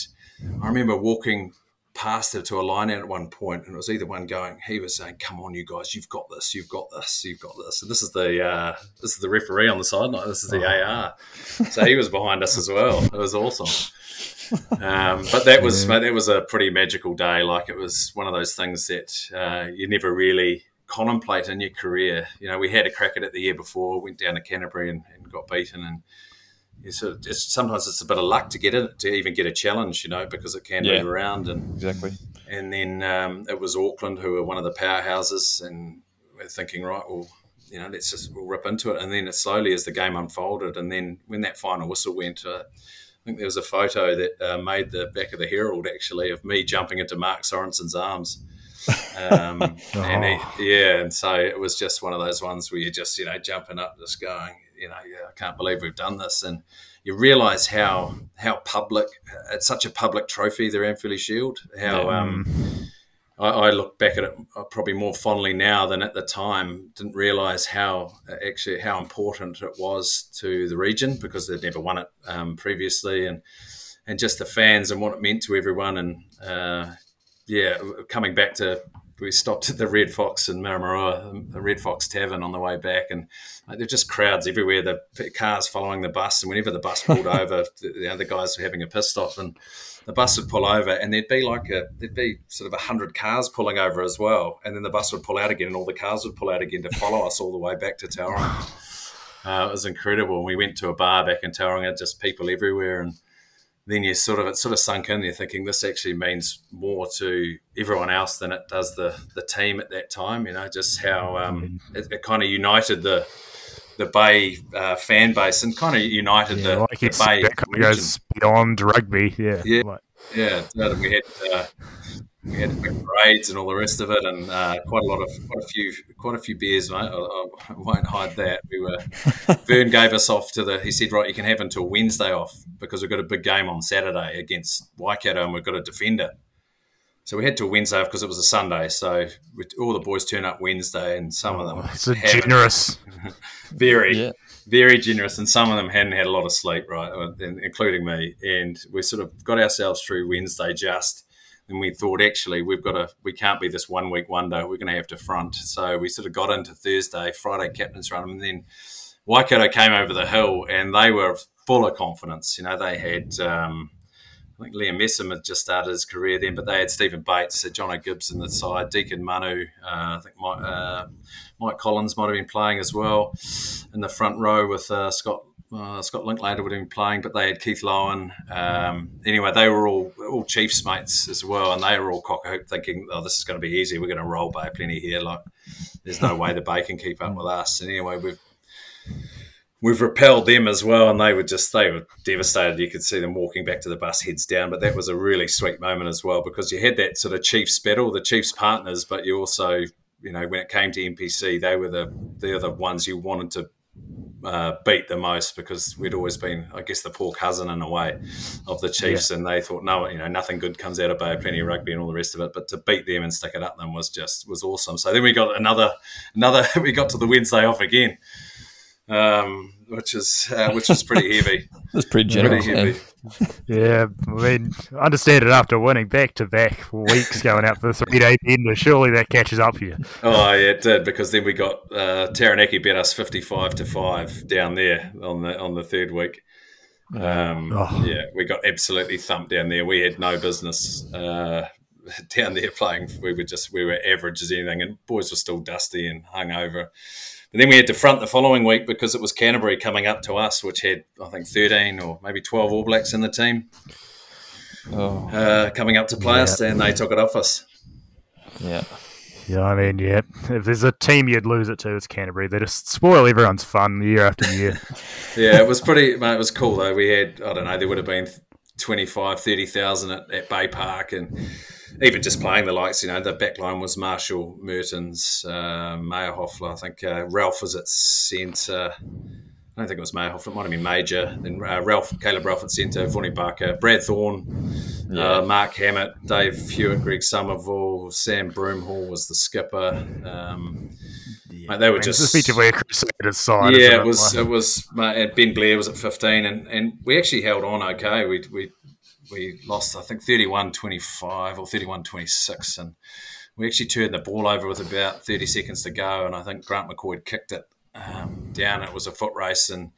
I remember walking passed it to a line out at one point, and it was either one going. He was saying, "Come on, you guys, you've got this, you've got this, you've got this." And this is the uh, this is the referee on the sideline. This is the oh. AR. So he was behind us as well. It was awesome. Um, but that was yeah. that was a pretty magical day. Like it was one of those things that uh, you never really contemplate in your career. You know, we had a crack at it the year before, went down to Canterbury and, and got beaten, and of, it's, sometimes it's a bit of luck to get it to even get a challenge, you know, because it can yeah. move around and exactly. And then um, it was Auckland who were one of the powerhouses, and we're thinking, right, well, you know, let's just we'll rip into it. And then it slowly as the game unfolded, and then when that final whistle went, uh, I think there was a photo that uh, made the back of the Herald actually of me jumping into Mark Sorensen's arms. Um, oh. and he, yeah, and so it was just one of those ones where you're just you know jumping up, just going, you know, I can't believe we've done this. And you realise how how public it's such a public trophy, the Ranfurly Shield. How um, I, I, look back at it uh, probably more fondly now than at the time. Didn't realise how actually how important it was to the region because they'd never won it um, previously, and and just the fans and what it meant to everyone. And uh, yeah, coming back to we stopped at the Red Fox in Maramarua, the Red Fox Tavern on the way back, and like, there were just crowds everywhere. The cars following the bus, and whenever the bus pulled over, the, the other guys were having a piss stop, and the bus would pull over, and there'd be like a there'd be sort of a hundred cars pulling over as well, and then the bus would pull out again, and all the cars would pull out again to follow us all the way back to Tauranga. Uh, it was incredible. We went to a bar back in Tauranga, just people everywhere, and then you sort of it sort of sunk in. You're thinking this actually means more to everyone else than it does the the team at that time. You know, just how um, it, it kind of united the the Bay uh, fan base and kind of united yeah, the, like the Bay. That kind of goes beyond rugby. Yeah, yeah, yeah. We had uh, we had parades and all the rest of it, and uh, quite a lot of quite a few quite a few beers, mate. I, I won't hide that. We were Vern gave us off to the. He said, right, you can have until Wednesday off because we've got a big game on Saturday against Waikato, and we've got a defender. So we had to Wednesday off because it was a Sunday. So we, all the boys turn up Wednesday, and some of them. Oh, it's generous. very, yeah. very generous, and some of them hadn't had a lot of sleep, right, including me. And we sort of got ourselves through Wednesday just And we thought, actually, we've got to, we can't be this one week wonder. We're going to have to front. So we sort of got into Thursday, Friday captain's run, and then Waikato came over the hill, and they were full of confidence. You know, they had. Um, I think Liam Messam had just started his career then, but they had Stephen Bates, Jono Gibbs in the side, Deacon Manu, uh, I think Mike, uh, Mike, Collins might have been playing as well in the front row with uh, Scott uh, Scott Linklater would have been playing, but they had Keith Lowen. Um, anyway, they were all all Chiefs mates as well, and they were all cock hoop thinking, "Oh, this is going to be easy. We're going to roll Bay plenty here. Like, there's no way the Bay can keep up with us." And anyway, we've we've repelled them as well, and they were just they were devastated. You could see them walking back to the bus, heads down. But that was a really sweet moment as well because you had that sort of Chiefs battle, the Chiefs partners, but you also you know when it came to NPC, they were the they're the ones you wanted to uh, beat the most because we'd always been, I guess, the poor cousin in a way of the Chiefs, yeah. and they thought, no, you know, nothing good comes out of Bay, of plenty of rugby and all the rest of it. But to beat them and stick it up them was just was awesome. So then we got another, another. We got to the Wednesday off again, um, which is uh, which was pretty heavy. That's pretty generous. Pretty heavy. Yeah, I mean, I understand it after winning back to back weeks going out for the three day ender. Surely that catches up for you. Oh yeah, it did because then we got uh, Taranaki bet us fifty five to five down there on the on the third week. Um, oh. Yeah, we got absolutely thumped down there. We had no business uh, down there playing. We were just we were average as anything, and boys were still dusty and hungover. But then we had to front the following week because it was Canterbury coming up to us, which had I think thirteen or maybe twelve All Blacks in the team. Oh. Uh, coming up to play yeah. us, and they took it off us. Yeah. Yeah, I mean, yeah. If there's a team you'd lose it to, it's Canterbury. They just spoil everyone's fun year after year. yeah, it was pretty. Mate, it was cool though. We had, I don't know, there would have been 25, 30,000 at, at Bay Park, and even just playing the likes, you know, the back line was Marshall, Mehrtens, uh, Mayerhofler. I think uh, Ralph was at centre. I don't think it was Mayerhofler. It might have been Major. Then uh, Ralph, Caleb Ralph at centre, Vonnie Barker, Brad Thorn, yeah. uh, Mark Hammett, Dave Hewett, Greg Somerville, Sam Broomhall was the skipper. Um, yeah, mate, they were just effectively a Crusaders side. Yeah, it, it was. It was. Mate, Ben Blair was at fifteen, and, and we actually held on okay. We we we lost, I think, 31 25 or 31 26. And we actually turned the ball over with about 30 seconds to go. And I think Grant McCoy kicked it um, down. It was a foot race, and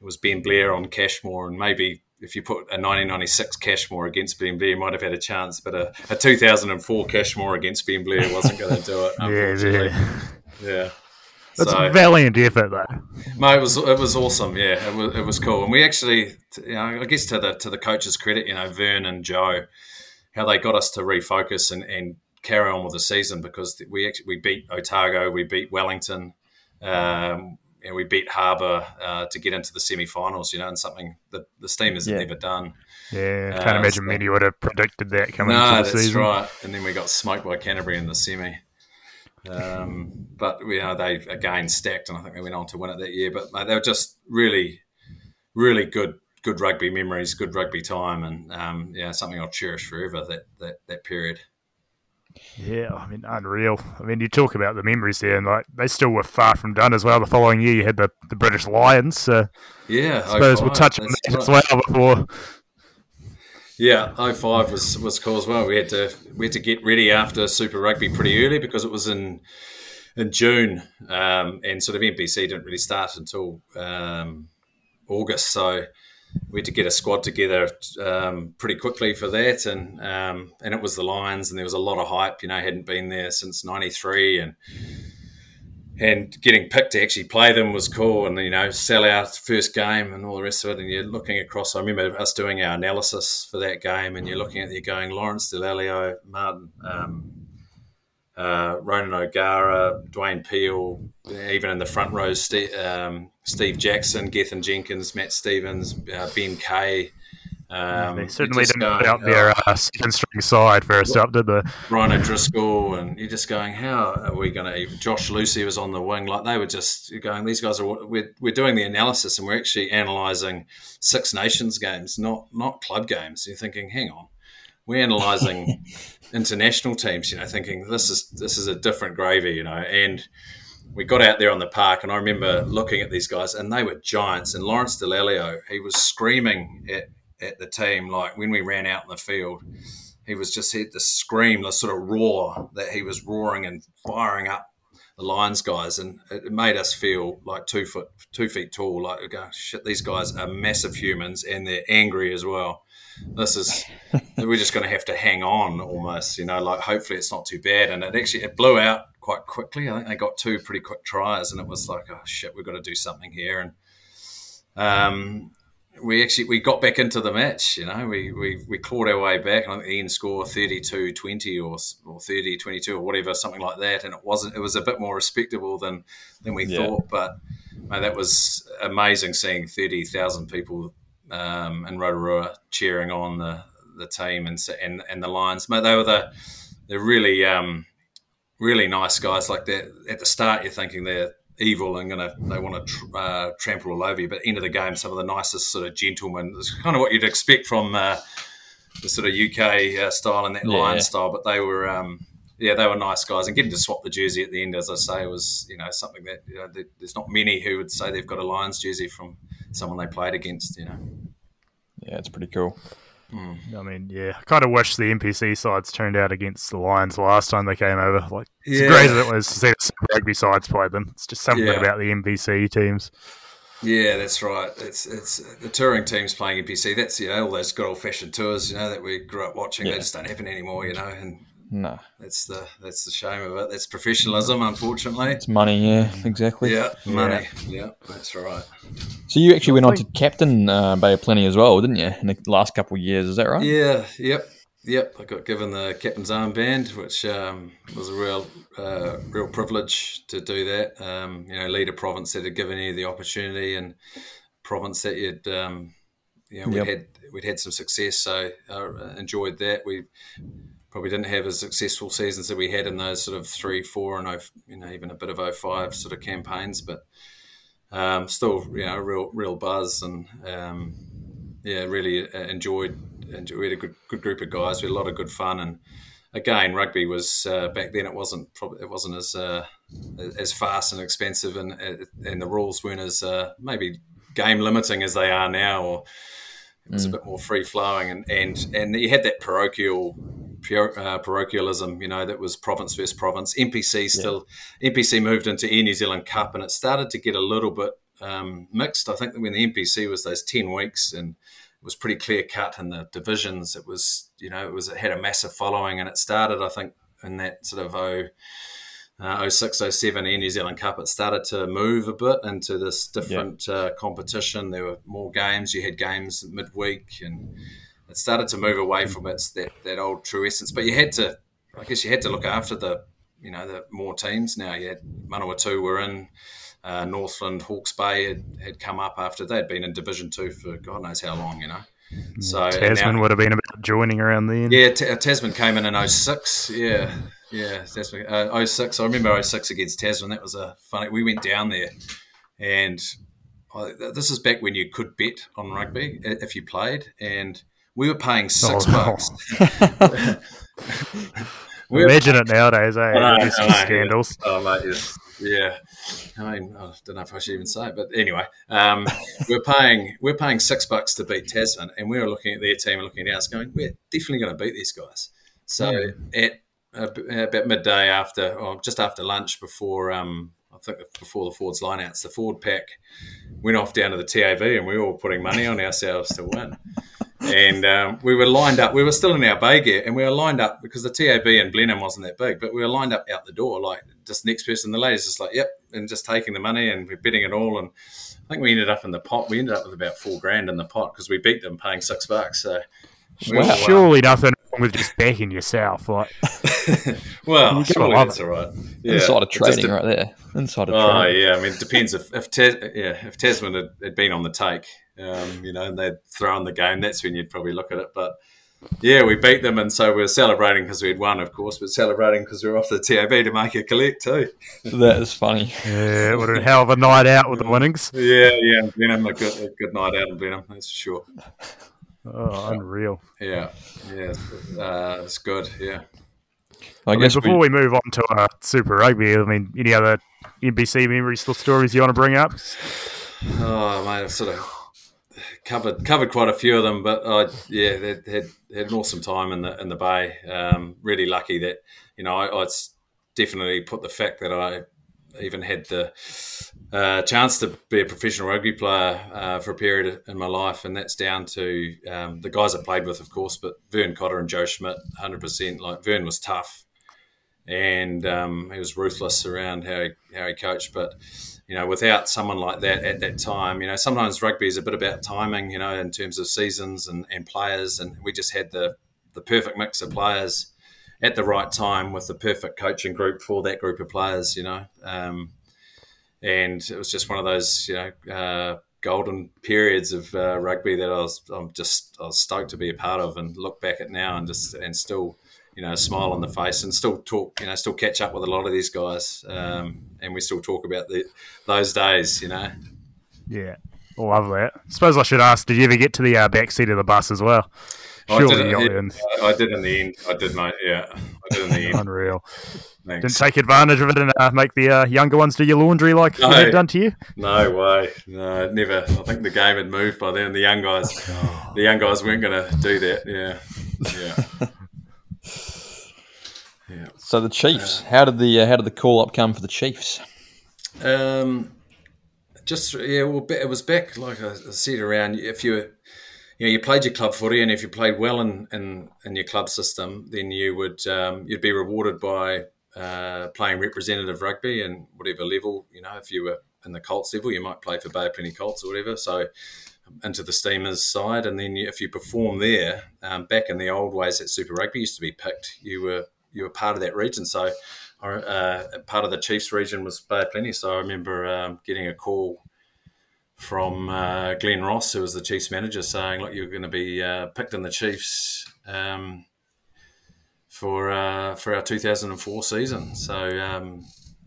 it was Ben Blair on Cashmore. And maybe if you put a 1996 Cashmore against Ben Blair, you might have had a chance. But a, a 2004 Cashmore against Ben Blair wasn't going to do it. yeah, yeah. Yeah. That's so, a valiant effort, though. Mate, it was it was awesome. Yeah, it was, it was cool, and we actually, you know, I guess to the to the coaches' credit, you know, Vern and Joe, how they got us to refocus and, and carry on with the season because we actually we beat Otago, we beat Wellington, um, and we beat Harbour uh, to get into the semi-finals. You know, and something that the team has yeah. never done. Yeah, can't uh, imagine so, many would have predicted that coming no, into the season. No, that's right. And then we got smoked by Canterbury in the semi. Um, but you know they again stacked, and I think they went on to win it that year. But mate, they were just really, really good, good rugby memories, good rugby time, and um, yeah, something I'll cherish forever. That that that period. Yeah, I mean, unreal. I mean, you talk about the memories there, and like they still were far from done as well. The following year, you had the, the British Lions. So yeah, I suppose we'll touch on that right. as well before yeah, 05 was was cool as well. We had to we had to get ready after Super Rugby pretty early because it was in in June, um, and sort of NPC didn't really start until um, August. So we had to get a squad together um, pretty quickly for that, and um, and it was the Lions, and there was a lot of hype. You know, hadn't been there since '93, and and getting picked to actually play them was cool and you know sell out first game and all the rest of it and you're looking across i remember us doing our analysis for that game and you're looking at you're going lawrence Dallaglio, martin um, uh, ronan o'gara dwayne peel even in the front rows steve, um, steve jackson gethin jenkins matt stevens uh, ben kay um, they certainly didn't put out their uh, second string side first up, did they? Brian O'Driscoll, and you're just going, how are we going to? Josh Lewsey was on the wing, like they were just going. These guys are we're, we're doing the analysis, and we're actually analysing Six Nations games, not not club games. You're thinking, hang on, we're analysing international teams. You know, thinking this is this is a different gravy. You know, and we got out there on the park, and I remember looking at these guys, and they were giants. And Lawrence Dallaglio, he was screaming at at the team, like when we ran out in the field, he was just had this scream, this sort of roar that he was roaring and firing up the Lions guys, and it made us feel like two foot, two feet tall. Like, go, shit, these guys are massive humans, and they're angry as well. This is we're just going to have to hang on almost, you know. Like, hopefully, it's not too bad. And it actually it blew out quite quickly. I think they got two pretty quick tries, and it was like, oh shit, we've got to do something here. And um, we actually we got back into the match. You know, we we, we clawed our way back. I think the end score 32-20 or or 30-22 or whatever, something like that. And it wasn't. It was a bit more respectable than than we Yeah. thought. But mate, that was amazing seeing thirty thousand people um, in Rotorua cheering on the the team and and and the Lions. Mate, they were the they're really um, really nice guys. Like that at the start, you're thinking they're evil and gonna they want to tr- uh, trample all over you. But end of the game, some of the nicest sort of gentlemen. It's kind of what you'd expect from uh, the sort of UK uh, style and that Yeah. Lion style. But they were. Um, yeah, they were nice guys, and getting to swap the jersey at the end, as I say, was you know something that you know, there's not many who would say they've got a Lions jersey from someone they played against. You know, Yeah, it's pretty cool. Mm. I mean, yeah, I kind of wish the NPC sides turned out against the Lions last time they came over. Like, Yeah. great as it was to see the Super rugby sides play them, it's just something Yeah. about the NPC teams. Yeah, that's right. It's it's the touring teams playing NPC. That's you know all those good old fashioned tours. You know that we grew up watching. Yeah. They just don't happen anymore. You know, and No, that's the that's the shame of it. That's professionalism, unfortunately. it's money. Yeah, exactly. Yeah, money. Yeah, that's right. So you actually went on to captain uh, Bay of Plenty as well, didn't you? In the last couple of years, is that right? Yeah, yep, yep. I got given the captain's armband, which um, was a real, uh, real privilege to do that. Um, you know, lead a province that had given you the opportunity, and province that you'd, um, you know, we'd Yep. had we'd had some success. So I enjoyed that. We probably didn't have as successful seasons that we had in those sort of three, four, and oh, you know, even a bit of 05 sort of campaigns, but um, still, you know, real, real buzz, and um, yeah, really uh, enjoyed. enjoyed. We had a good, good group of guys. We had a lot of good fun, and again, rugby was uh, back then. It wasn't probably it wasn't as uh, as fast and expensive, and and the rules weren't as uh, maybe game limiting as they are now, or it was a bit more free flowing, and and and you had that parochial. Pure- Uh, parochialism, you know, that was province versus province. NPC still, NPC moved into Air New Zealand Cup, and it started to get a little bit um, mixed. I think that when the NPC was those ten weeks, and it was pretty clear cut in the divisions. It was, you know, it was it had a massive following, and it started, I think, in that sort of oh, uh, 06, 07 Air New Zealand Cup, it started to move a bit into this different uh, competition. There were more games. You had games midweek, and it started to move away from its that, that old true essence. But you had to, I guess, you had to look after the, you know, the more teams. Now you had Manawatu were in. Uh, Northland, Hawke's Bay had, had come up after they'd been in Division Two for God knows how long, you know. So Tasman now- would have been about joining around then. yeah, T- uh, Tasman came in in 06. Yeah, yeah, Tasman, uh, 06. I remember 06 against Tasman. That was a funny. We went down there, and I, this is back when you could bet on rugby if you played, and we were paying six Oh, no. bucks. We were- Imagine it nowadays, eh? I know, These I know, scandals. Oh, mate, yes. yeah. I mean, I don't know if I should even say it, but anyway, um, we're paying we're paying six bucks to beat Tasman, and we were looking at their team and looking at us, going, we're definitely going to beat these guys. So at uh, about midday after, or just after lunch, before um, I think before the Ford's lineouts, the Ford pack went off down to the TAB, and we were all putting money on ourselves to win. And um, we were lined up. We were still in our bay gear, and we were lined up because the TAB in Blenheim wasn't that big. But we were lined up out the door, like just next person. The lady's just like, "Yep," and just taking the money, and we're betting it all. And I think we ended up in the pot. We ended up with about four grand in the pot because we beat them, paying six bucks. So, we Wow. all, uh, Surely nothing wrong with just backing yourself. Like, well, You gotta surely love that's it. all right. Yeah, Insider it just trading right there. Insider Oh trading. Oh yeah, I mean, it depends if if Tas yeah if Tasman had, had been on the take, um, you know, and they'd thrown the game, that's when you'd probably look at it. But yeah, we beat them, and so we were celebrating because we'd won, of course, but celebrating because we were off the TAB to make a collect too. That is funny. yeah, it would have been a hell of a night out with the winnings. Yeah, yeah, Blenheim, a good a good night out in Blenheim, that's for sure. Oh, unreal. Yeah, yeah, uh, it's good. Yeah. I, I mean, guess before we, we move on to uh, Super Rugby, I mean, any other NPC memories or stories you want to bring up? Oh, mate, I've sort of covered covered quite a few of them, but I yeah had, had, had an awesome time in the in the bay. Um, really lucky that you know I, I definitely put the fact that I even had the uh, chance to be a professional rugby player uh, for a period in my life, and that's down to um, the guys I played with, of course, but Vern Cotter and Joe Schmidt, hundred percent. Like Vern was tough, and um, he was ruthless around how he, how he coached, but you know, without someone like that at that time, you know, sometimes rugby is a bit about timing, you know, in terms of seasons and, and players. And we just had the, the perfect mix of players at the right time with the perfect coaching group for that group of players, you know. Um, and it was just one of those, you know, uh, golden periods of uh, rugby that I was, I'm just, I was stoked to be a part of and look back at now and just, and still, you know, a smile on the face and still talk, you know, still catch up with a lot of these guys. Um, and we still talk about the, those days, you know. Yeah. Love that. Suppose I should ask, did you ever get to the uh, back seat of the bus as well? Surely I did, it, I did in the end. I did, mate. Yeah, I did in the end. Unreal. Thanks. Didn't take advantage of it and uh, make the uh, younger ones do your laundry like no, they've done to you. No way. No, never. I think the game had moved by then. The young guys, the young guys weren't going to do that. Yeah, yeah. So the Chiefs, how did the uh, how did the call up come for the Chiefs? Um, just yeah, well, it was back like I said around if you you know you played your club footy and if you played well in in, in your club system, then you would um, you'd be rewarded by uh, playing representative rugby and whatever level. You know, if you were in the Colts level, you might play for Bay of Plenty Colts or whatever. So into the Steamers side, and then if you perform there, um, back in the old ways that Super Rugby used to be picked, you were you were part of that region. So, uh, part of the Chiefs region was Bay of Plenty. So I remember um, getting a call from uh, Glenn Ross, who was the Chiefs manager, saying, "Look, you're going to be uh, picked in the Chiefs." Um, for uh, for our 2004 season, so um,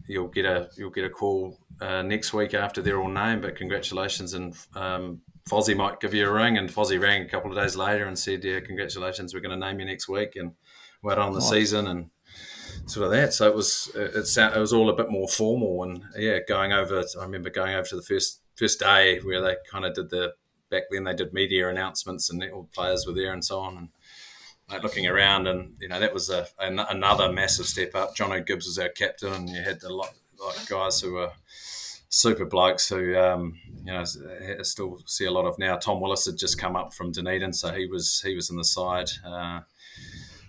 you'll get a you'll get a call uh, next week after they're all named. But congratulations, and um, Fozzie might give you a ring. And Fozzie rang a couple of days later and said, "Yeah, congratulations, we're going to name you next week." And went on the nice. season and sort of that. So it was it, it was all a bit more formal and yeah, going over. I remember going over to the first first day where they kind of did the back then they did media announcements and all players were there and so on and like looking around and you know that was a, a another massive step up. Jono Gibbs was our captain and you had a lot like guys who were super blokes who um, you know still see a lot of now. Tom Willis had just come up from Dunedin, so he was he was in the side. Uh,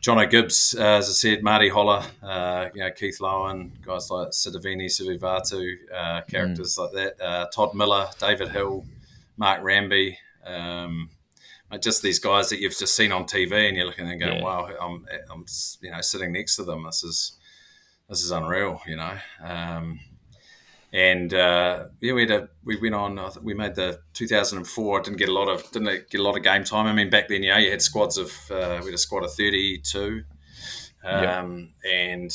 Jono Gibbs, uh, as I said, Marty Holah, uh, you know, Keith Lowen, guys like Sitiveni, Sivivatu, uh, characters mm. like that, uh, Todd Miller, David Hill, Mark Ranby, um, just these guys that you've just seen on TV and you're looking and going, yeah. wow, I'm, I'm, you know, sitting next to them. This is, this is unreal, you know. Um, and uh, yeah, we had a, we went on. We made the 2004. Didn't get a lot of didn't get a lot of game time. I mean, back then, you know, you had squads of uh, we had a squad of 32, um, yep. and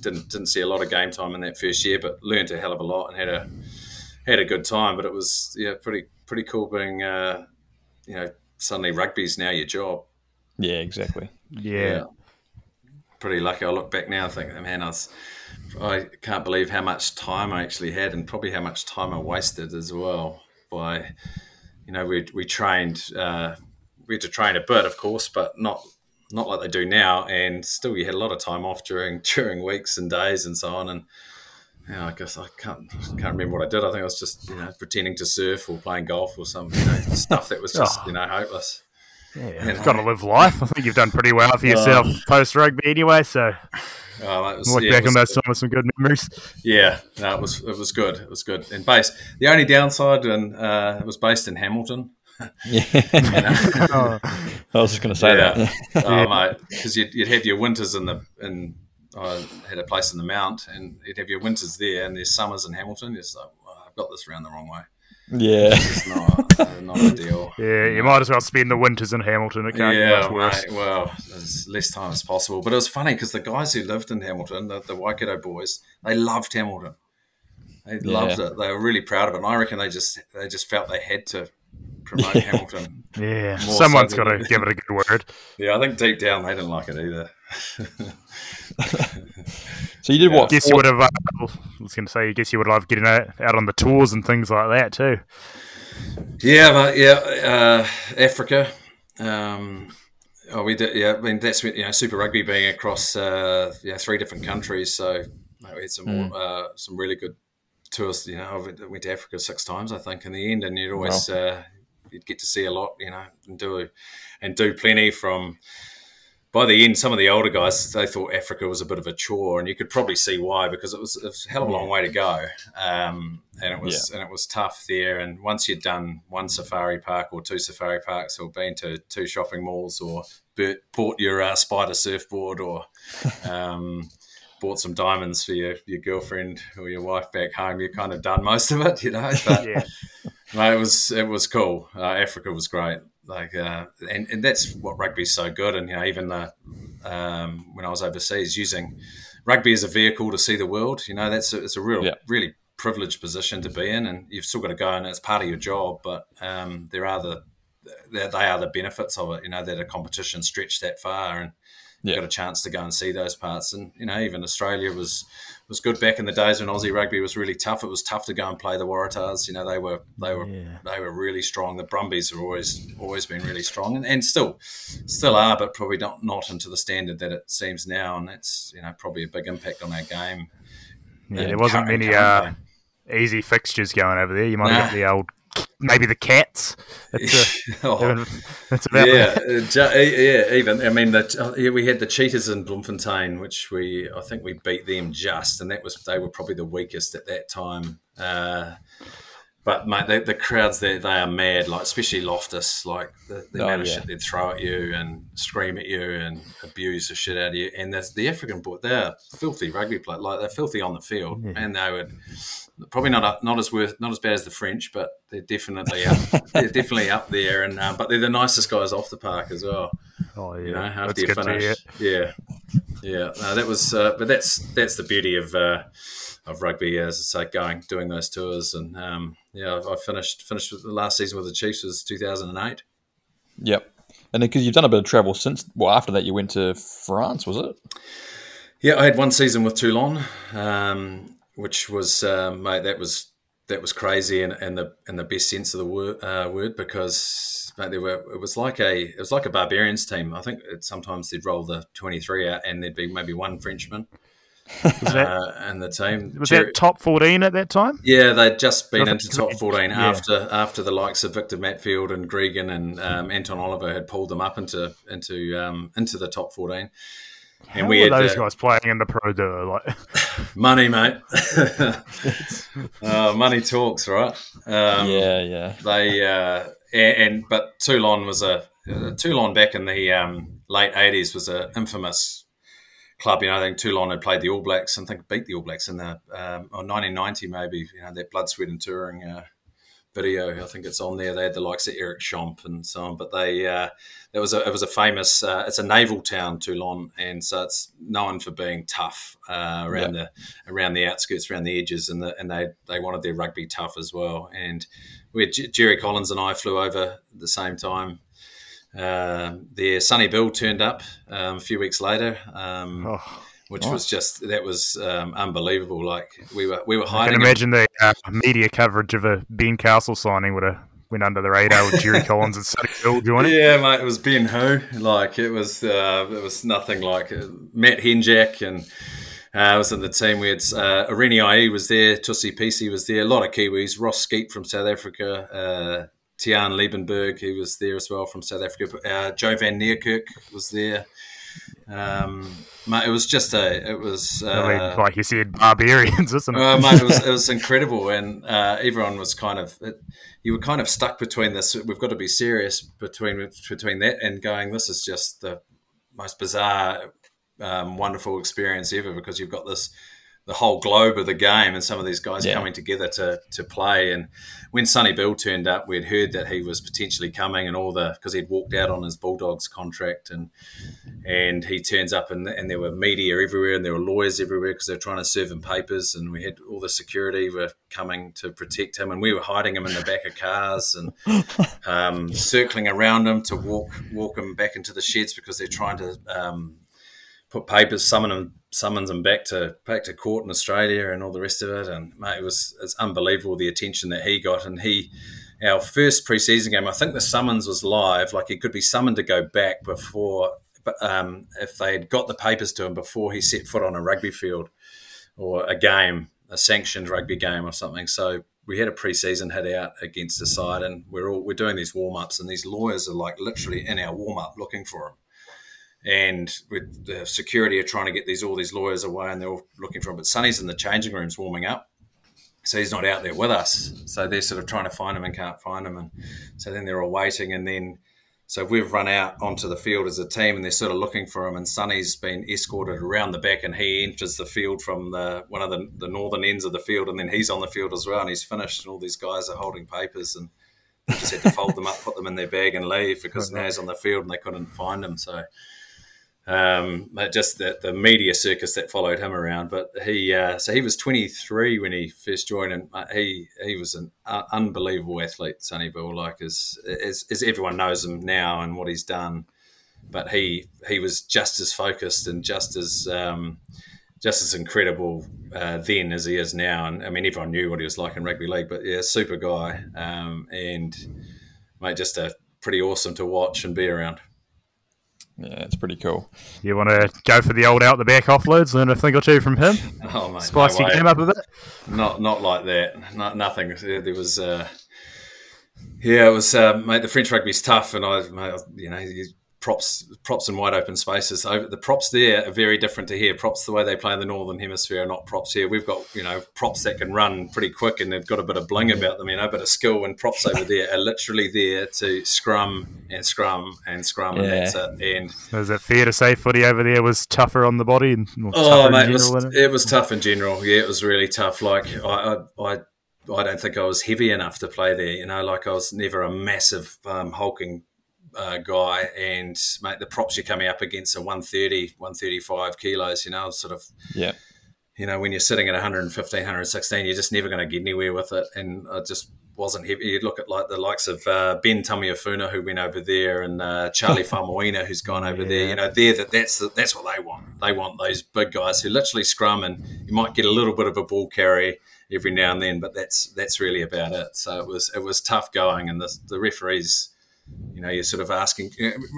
didn't didn't see a lot of game time in that first year, but learned a hell of a lot and had a had a good time. But it was yeah, pretty pretty cool being uh, you know suddenly rugby's now your job. Yeah, exactly. yeah. yeah. Pretty lucky. I look back now and think, man, I was I can't believe how much time I actually had, and probably how much time I wasted as well. By, you know, we we trained, uh, we had to train a bit, of course, but not not like they do now. And still, you had a lot of time off during during weeks and days and so on. And you know, I guess I can't can't remember what I did. I think I was just you know pretending to surf or playing golf or some you know, stuff that was just oh. you know hopeless. Yeah, you've got to live life. I think you've done pretty well for yourself uh, post rugby anyway. So Oh, was, Look yeah, back on that time with some good memories. Yeah, no, it was it was good. It was good. And base, the only downside, and uh, it was based in Hamilton. yeah, oh. I was just going to say yeah. that. oh, mate, because you'd, you'd have your winters in the in. I had a place in the Mount, and you'd have your winters there, and there's summers in Hamilton. You're just like, I've got this around the wrong way. Yeah, it's not, not ideal. Yeah, you might as well spend the winters in Hamilton. It can't yeah, get much worse. Mate, well, as less time as possible. But it was funny because the guys who lived in Hamilton, the, the Waikato boys, they loved Hamilton. They yeah. loved it. They were really proud of it. And I reckon they just they just felt they had to promote Hamilton. Yeah, someone's so got to give it a good word. Yeah, I think deep down they didn't like it either. So you did yeah. what? I guess you would have. Uh, I was going to say, I guess you would have getting out, out on the tours and things like that too. Yeah, but yeah, uh, Africa. Um, oh, we did. Yeah, I mean that's you know Super Rugby being across uh, yeah three different countries, so we had some mm. more, uh, some really good tours. You know, I went to Africa six times, I think, in the end, and you'd always wow. uh, you'd get to see a lot. You know, and do and do plenty from by the end, some of the older guys they thought Africa was a bit of a chore, and you could probably see why because it was, it was a hell of a long way to go, um, and it was yeah. and it was tough there. And once you'd done one safari park or two safari parks, or been to two shopping malls, or bought your uh, spider surfboard, or um, bought some diamonds for your, your girlfriend or your wife back home, you're kind of done most of it, you know. But yeah. no, it was it was cool. Uh, Africa was great like uh, and, and that's what rugby's so good. And you know even the, um, when I was overseas using rugby as a vehicle to see the world you know that's a, it's a real yeah. really privileged position to be in. And you've still got to go and it's part of your job but um, there are the they are the benefits of it you know that a competition stretched that far. And yeah. got a chance to go and see those parts. And you know, even Australia was was good back in the days when Aussie rugby was really tough. It was tough to go and play the Waratahs. You know, they were they were yeah. they were really strong. The Brumbies have always always been really strong, and, and still still are, but probably not not into the standard that it seems now. And that's you know probably a big impact on our game. Yeah, there wasn't many uh, easy fixtures going over there. You might nah. have got the old maybe the cats. It's, uh, oh, it's about yeah, uh, yeah. Even I mean, the, we had the Cheetahs in Bloemfontein, which we I think we beat them just, and that was they were probably the weakest at that time. Uh, but mate, the, the crowds they they are mad. Like especially Loftus, like the, the oh, amount of yeah. shit they'd throw at you and scream at you and abuse the shit out of you. And the, the African board, they're filthy rugby players. Like they're filthy on the field, yeah. and they would probably not not as worth not as bad as the French, but they're definitely up, they're definitely up there. And um, but they're the nicest guys off the park as well. Oh yeah, you know, after you finish, yeah, yeah. No, that was, uh, but that's that's the beauty of uh, of rugby, as I say, going doing those tours. And um, yeah, I finished finished the last season with the Chiefs was two thousand and eight. Yep, and because you've done a bit of travel since. Well, after that, you went to France, was it? Yeah, I had one season with Toulon. Um, which was um, mate, that was that was crazy in, in the in the best sense of the word, uh, word because mate, there were it was like a it was like a barbarians team. I think it, sometimes they'd roll the twenty three out and there'd be maybe one Frenchman. that, uh, and the team was Jerry, that top fourteen at that time. Yeah, they'd just been into top fourteen yeah. after after the likes of Victor Matfield and Gregan and um, Anton Oliver had pulled them up into into um, into the top fourteen. How and we had those uh, guys playing in the Pro D2, like money, mate. uh, money talks, right? Um, yeah, yeah. They uh, and, and, but Toulon was a uh, Toulon back in the um, late eighties was an infamous club. You know, I think Toulon had played the All Blacks and I think beat the All Blacks in the um, or nineteen ninety maybe. You know, that blood, sweat, and touring uh, video. I think it's on there. They had the likes of Eric Champ and so on, but they uh, it was a it was a famous. Uh, it's a naval town, Toulon, and so it's known for being tough uh, around the around the outskirts, around the edges, and the, and they they wanted their rugby tough as well. And we had Jerry Collins and I flew over at the same time. Uh, there, Sonny Bill turned up um, a few weeks later. Um, oh which was just that was um, unbelievable. Like we were we were hiding. I can imagine the uh, media coverage of a Ben Castle signing would have went under the radar with Jerry Collins and Sonny Bill joining. Yeah, mate, it was Ben Who. Like it was uh, it was nothing like uh, Matt Henjak and. Uh, was in the team. We had uh, Orene Ai'i was there, Tusi Pisi was there, a lot of Kiwis. Ross Skeate from South Africa, uh, Tiaan Liebenberg, he was there as well from South Africa. Uh, Joe Van Niekerk was there. Um, mate, it was just a, it was, uh, I mean, like you said, barbarians, isn't it? Uh, mate, it was, it was incredible, and uh, everyone was kind of, it, you were kind of stuck between this. We've got to be serious between between that and going. This is just the most bizarre, um, wonderful experience ever because you've got this the whole globe of the game and some of these guys yeah. coming together to to play. And when Sonny Bill turned up, we'd heard that he was potentially coming and all the because he'd walked out on his Bulldogs contract and and he turns up and, and there were media everywhere and there were lawyers everywhere because they were trying to serve him papers and we had all the security were coming to protect him and we were hiding him in the back of cars and um, circling around him to walk walk him back into the sheds because they're trying to um, put papers, summon summons him back to back to court in Australia and all the rest of it. And mate, it was it's unbelievable the attention that he got, and he our first preseason game, I think the summons was live. Like he could be summoned to go back before, but um, if they had got the papers to him before he set foot on a rugby field or a game, a sanctioned rugby game or something. So we had a preseason hit out against the side, and we're all we're doing these warm ups, and these lawyers are like literally in our warm up looking for him. And with the security are trying to get these all these lawyers away, and they're all looking for him. But Sonny's in the changing rooms warming up, so he's not out there with us. So they're sort of trying to find him and can't find him, and so then they're all waiting, and then so we've run out onto the field as a team, and they're sort of looking for him. And Sonny's been escorted around the back, and he enters the field from the one of the, the northern ends of the field, and then he's on the field as well, and he's finished. And all these guys are holding papers, and just had to fold them up, put them in their bag, and leave because now he's on the field, and they couldn't find him. So um, just the, the media circus that followed him around. But he, uh, so he was 23 when he first joined, and uh, he he was an uh, unbelievable athlete, Sonny Bill. Like as, as, as everyone knows him now and what he's done, but he he was just as focused and just as um, just as incredible uh, then as he is now. And I mean, everyone knew what he was like in rugby league. But yeah, super guy, um, and mate, just a pretty awesome to watch and be around. Yeah, it's pretty cool. You want to go for the old out the back offloads, learn a thing or two from him? Oh, mate, Spice no your game up a bit? Not not like that. Not, nothing. There was. Uh, yeah, it was. Uh, mate, the French rugby's tough, and I, mate, you know, you, props props in wide open spaces. Over, the props there are very different to here. Props the way they play in the northern hemisphere are not props here. We've got you know props that can run pretty quick and they've got a bit of bling about them, you know, a bit of skill. And props over there are literally there to scrum and scrum and scrum, and that's it. And Is it fair to say footy over there was tougher on the body? And, Oh, tougher in mate, it was, general, wasn't it was tough in general. Yeah, it was really tough. Like I, I, I, I don't think I was heavy enough to play there. You know, like I was never a massive um, hulking uh, guy. And mate, the props you're coming up against are 130, 135 kilos. You know, sort of. Yeah. You know, when you're sitting at 115, 116, you're just never going to get anywhere with it. And I just wasn't heavy. You look at like the likes of uh, Ben Tameifuna who went over there, and uh, Charlie Faumuina who's gone over there. You know, they're that that's the, that's what they want. They want those big guys who literally scrum, and you might get a little bit of a ball carry every now and then, but that's that's really about it. So it was it was tough going, and the the referees. You know, you're sort of asking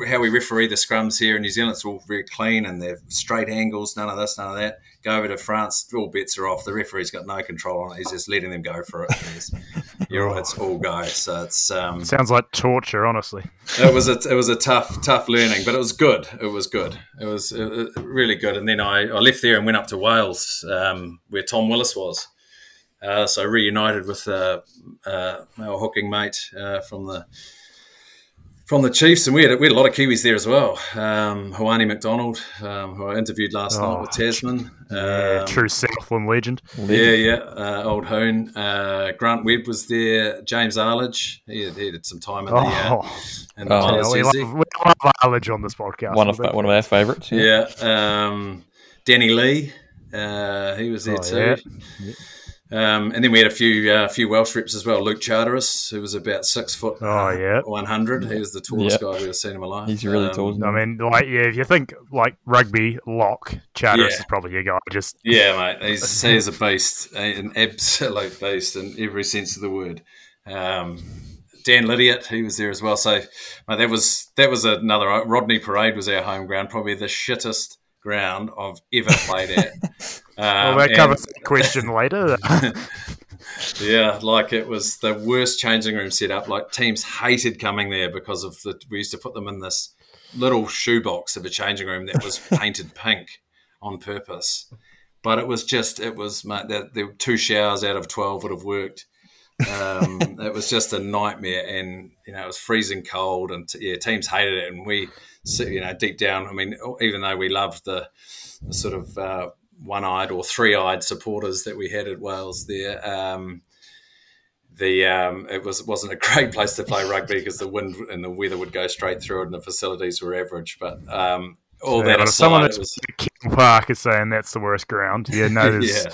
how we referee the scrums here in New Zealand. It's all very clean and they're straight angles, none of this, none of that. Go over to France, all bets are off. The referee's got no control on it. He's just letting them go for it. You're, it's all go. So it's um? Sounds like torture, honestly. it was a it was a tough tough learning, but it was good. It was good. It was really good. And then I, I left there and went up to Wales, um, where Tom Willis was. Uh, so reunited with uh, uh, our hooking mate uh, from the from the Chiefs, and we had we had a lot of Kiwis there as well. Um, Hoani McDonald, um, who I interviewed last Oh, night with Tasman. Yeah, Um, true Southland legend. yeah, yeah, uh, old Hoon. Uh, Grant Webb was there. James Arlidge, he had, he had some time in the, uh, Oh, in the Oh, yeah, we, love, we love Arledge on this podcast. One of one of our favourites. Yeah, um, Danny Lee, uh, he was there Oh, too. yeah. Um, and then we had a few uh, few Welsh reps as well. Luke Charteris, who was about six foot, Oh, yeah. one hundred. He was the tallest Yeah. guy we've ever seen in my life. He's really Um, tall. Isn't? I mean, like, yeah, if you think like rugby lock, Charteris Yeah. is probably your guy. Just Yeah, mate, he's he's a beast, an absolute beast in every sense of the word. Um, Dan Lydiate, he was there as well. So, mate, that was that was another Rodney Parade was our home ground, probably the shittest ground I've ever played at. well, Um, that and- covers that question later. Yeah, like it was the worst changing room setup. Like teams hated coming there because of the. We used to put them in this little shoebox of a changing room that was painted pink on purpose. But it was just, it was, mate, there, there were two showers out of 12 would have worked. Um, it was just a nightmare. And, you know, it was freezing cold and, yeah, teams hated it. And we, so, you know, deep down, I mean, even though we loved the, the sort of, uh, one-eyed or three-eyed supporters that we had at Wales there. Um, the um, it was wasn't a great place to play rugby because the wind and the weather would go straight through it, and the facilities were average. But um, all Yeah, that if someone aside, that's was at King Park is saying that's the worst ground, you know there's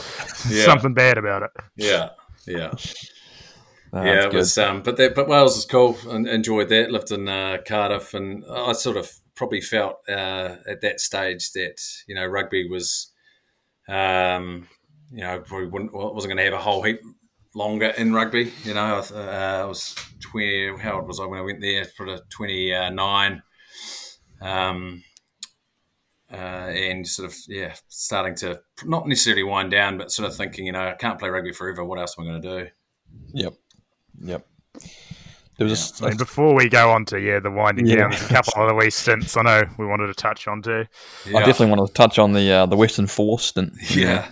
yeah, yeah, something bad about it. yeah, yeah. Ah, yeah, it was. Um, but that, but Wales was cool and enjoyed that. Lived in uh, Cardiff, and I sort of probably felt uh, at that stage that you know rugby was, um, you know, probably wouldn't, wasn't going to have a whole heap longer in rugby. You know, I, uh, I was twenty. How old was I when I went there? For the twenty nine. Um, uh, and sort of yeah, starting to not necessarily wind down, but sort of thinking, you know, I can't play rugby forever. What else am I going to do? Yep, yep. There was yeah. a, I mean, before we go on to yeah the winding yeah. down, there's a couple of other wee stints I know we wanted to touch on too. Yeah. I definitely want to touch on the uh, the Western Force stint. Yeah.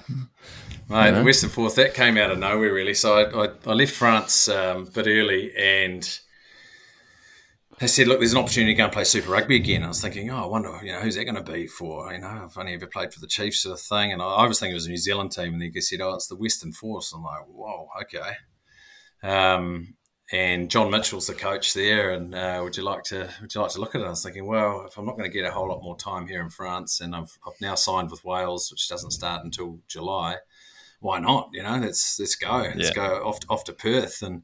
Mate, the Western Force that came out of nowhere really. So I, I, I left France um, a bit early, and they said, "Look, there's an opportunity to go and play Super Rugby again." I was thinking, "Oh, I wonder, you know, who's that going to be for?" You know, I've only ever played for the Chiefs, sort of thing, and I, I was thinking it was a New Zealand team, and they said, "Oh, it's the Western Force." I'm like, "Whoa, okay." Um, and John Mitchell's the coach there, and uh, would you like to would you like to look at it? I was thinking, well, if I'm not going to get a whole lot more time here in France, and I've, I've now signed with Wales, which doesn't start until July, why not? You know, let's let's go, let's yeah. go off off to Perth, and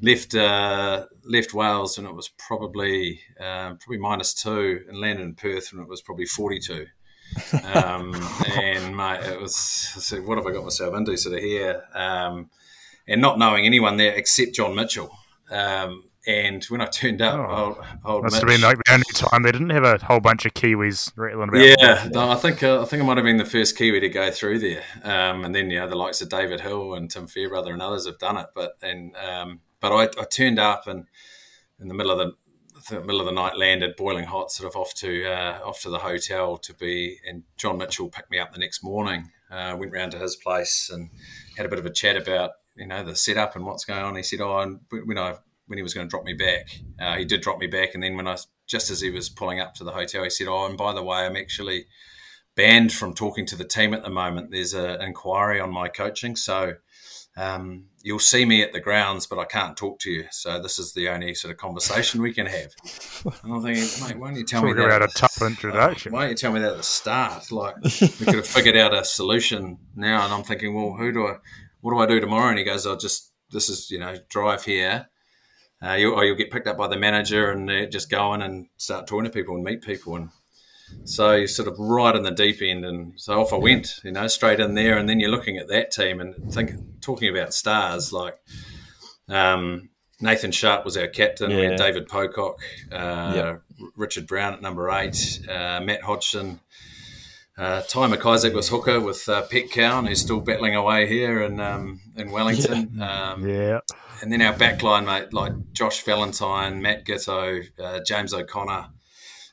left uh, left Wales, and it was probably uh, probably minus two, and landed in Perth, and it was probably forty two. um, and mate, it was I said, what have I got myself into? Sort of here, um, and not knowing anyone there except John Mitchell. Um, and when I turned up, oh, old, old must Mitch, have been like the only time they didn't have a whole bunch of Kiwis rattling about. Yeah, no, I think uh, I think I might have been the first Kiwi to go through there, um, and then you know the likes of David Hill and Tim Fairbrother and others have done it. But and um, but I, I, turned up and in the middle of the, the, middle of the night landed boiling hot, sort of off to uh, off to the hotel to be. And John Mitchell picked me up the next morning. Uh, went round to his place and had a bit of a chat about you know the setup and what's going on. He said, "Oh, and when I when he was going to drop me back, uh, he did drop me back, and then when I just as he was pulling up to the hotel, he said, "Oh, and by the way, I'm actually banned from talking to the team at the moment. There's an inquiry on my coaching, so." Um, you'll see me at the grounds, but I can't talk to you. So this is the only sort of conversation we can have. And I'm thinking, mate, why don't you tell me that? about a tough introduction. Why don't you tell me that at the start? Like we could have figured out a solution now. And I'm thinking, well, who do I? What do I do tomorrow? And he goes, I'll just, this is, you know, drive here. Uh, you, or you'll get picked up by the manager and uh, just go in and start talking to people and meet people. And so you're sort of right in the deep end. And so off I went, you know, straight in there. And then you're looking at that team and think, talking about stars like um, Nathan Sharpe was our captain. Yeah. We had David Pocock, uh, yep. Richard Brown at number eight, uh, Matt Hodgson, uh, Tai McIsaac was hooker with uh, Pek Cowan, who's still battling away here in um, in Wellington. Yeah. Um, yeah. And then our backline, mate, like Josh Valentine, Matt Giteau, uh, James O'Connor,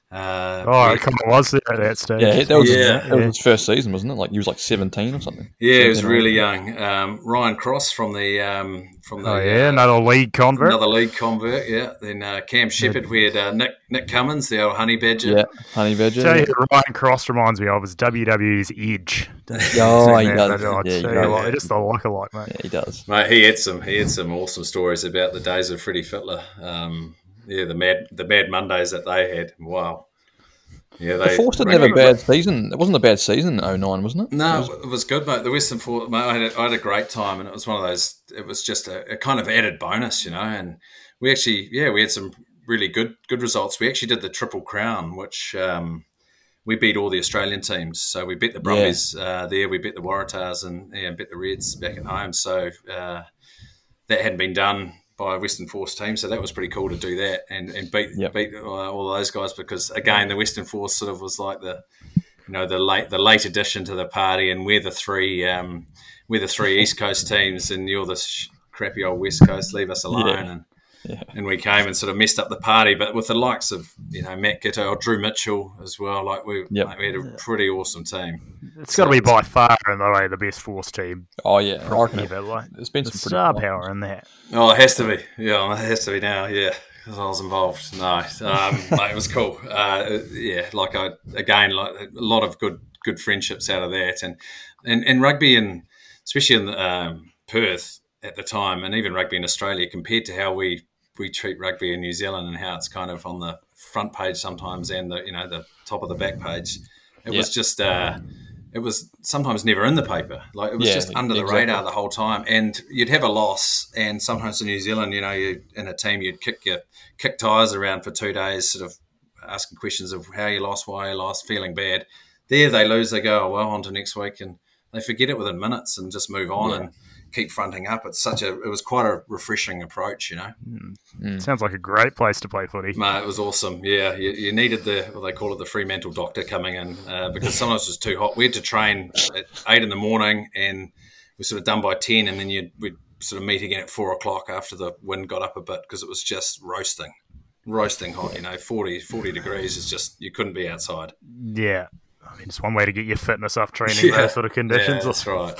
uh, oh, it kind of was there at that stage. Yeah, that was, yeah. His, that was his first season, wasn't it? Like he was like seventeen or something. Yeah, he was really young. Um, Ryan Cross from the um, from the oh yeah, uh, another league convert. Another league convert. Yeah. Then uh, Cam Shepherd. We had uh, Nick Nick Cummins, the old honey badger. Yeah, honey badger. Tell you, Ryan Cross reminds me of is WWE's Edge. oh, he does. Yeah, he does. just a like alike, mate. Yeah, he does. Mate, he had some he had some awesome stories about the days of Freddie Fittler. Um, yeah, the mad the mad Mondays that they had. Wow. Yeah, they the Force didn't have a bad season. It wasn't a bad season in 09, wasn't it? No, it was, it was good, mate. The Western Force, mate, I had, a, I had a great time, and it was one of those. It was just a, a, kind of added bonus, you know. And we actually, yeah, we had some really good good results. We actually did the Triple Crown, which um, we beat all the Australian teams. So we beat the Brumbies yeah. uh, there, we beat the Waratahs, and yeah, beat the Reds back at home. So uh, that hadn't been done by a Western Force team. So that was pretty cool to do that and, and beat yep. beat uh, all those guys because again the Western Force sort of was like the you know the late the late addition to the party, and we're the three um, we're the three East Coast teams, and you're the crappy old West Coast. Leave us alone. Yeah. And yeah. And we came and sort of messed up the party, but with the likes of you know Matt Giteau or Drew Mitchell as well, like we, yep. like we had a pretty awesome team. It's so, got to be by far in the way the best force team. Oh yeah, I reckon ever. Like, there's been some star power in that. Oh, it has to be. Yeah, it has to be now. Yeah, because I was involved. No, um, mate, it was cool. Uh, yeah, like I again, like a lot of good good friendships out of that, and and, and rugby and especially in um, Perth at the time, and even rugby in Australia, compared to how we we treat rugby in New Zealand and how it's kind of on the front page sometimes and the you know the top of the back page. It yeah. was just uh, it was sometimes never in the paper. Like it was yeah, just under the exactly. radar the whole time. And you'd have a loss, and sometimes in New Zealand, you know, you in a team you'd kick your kick tires around for two days, sort of asking questions of how you lost, why you lost, feeling bad. There they lose, they go oh, well on to next week, and they forget it within minutes and just move on. Yeah. And keep fronting up. It's such a it was quite a refreshing approach, you know. Mm. Sounds like a great place to play footy. Mate, it was awesome. Yeah, you, you needed the what they call it the Fremantle doctor coming in uh, because sometimes it was too hot. We had to train at eight in the morning and we sort of done by ten, and then you we'd sort of meet again at four o'clock after the wind got up a bit because it was just roasting, roasting hot. You know, 40, 40 degrees is just you couldn't be outside. Yeah. I mean, it's one way to get your fitness up training Yeah. those sort of conditions. Yeah, that's right.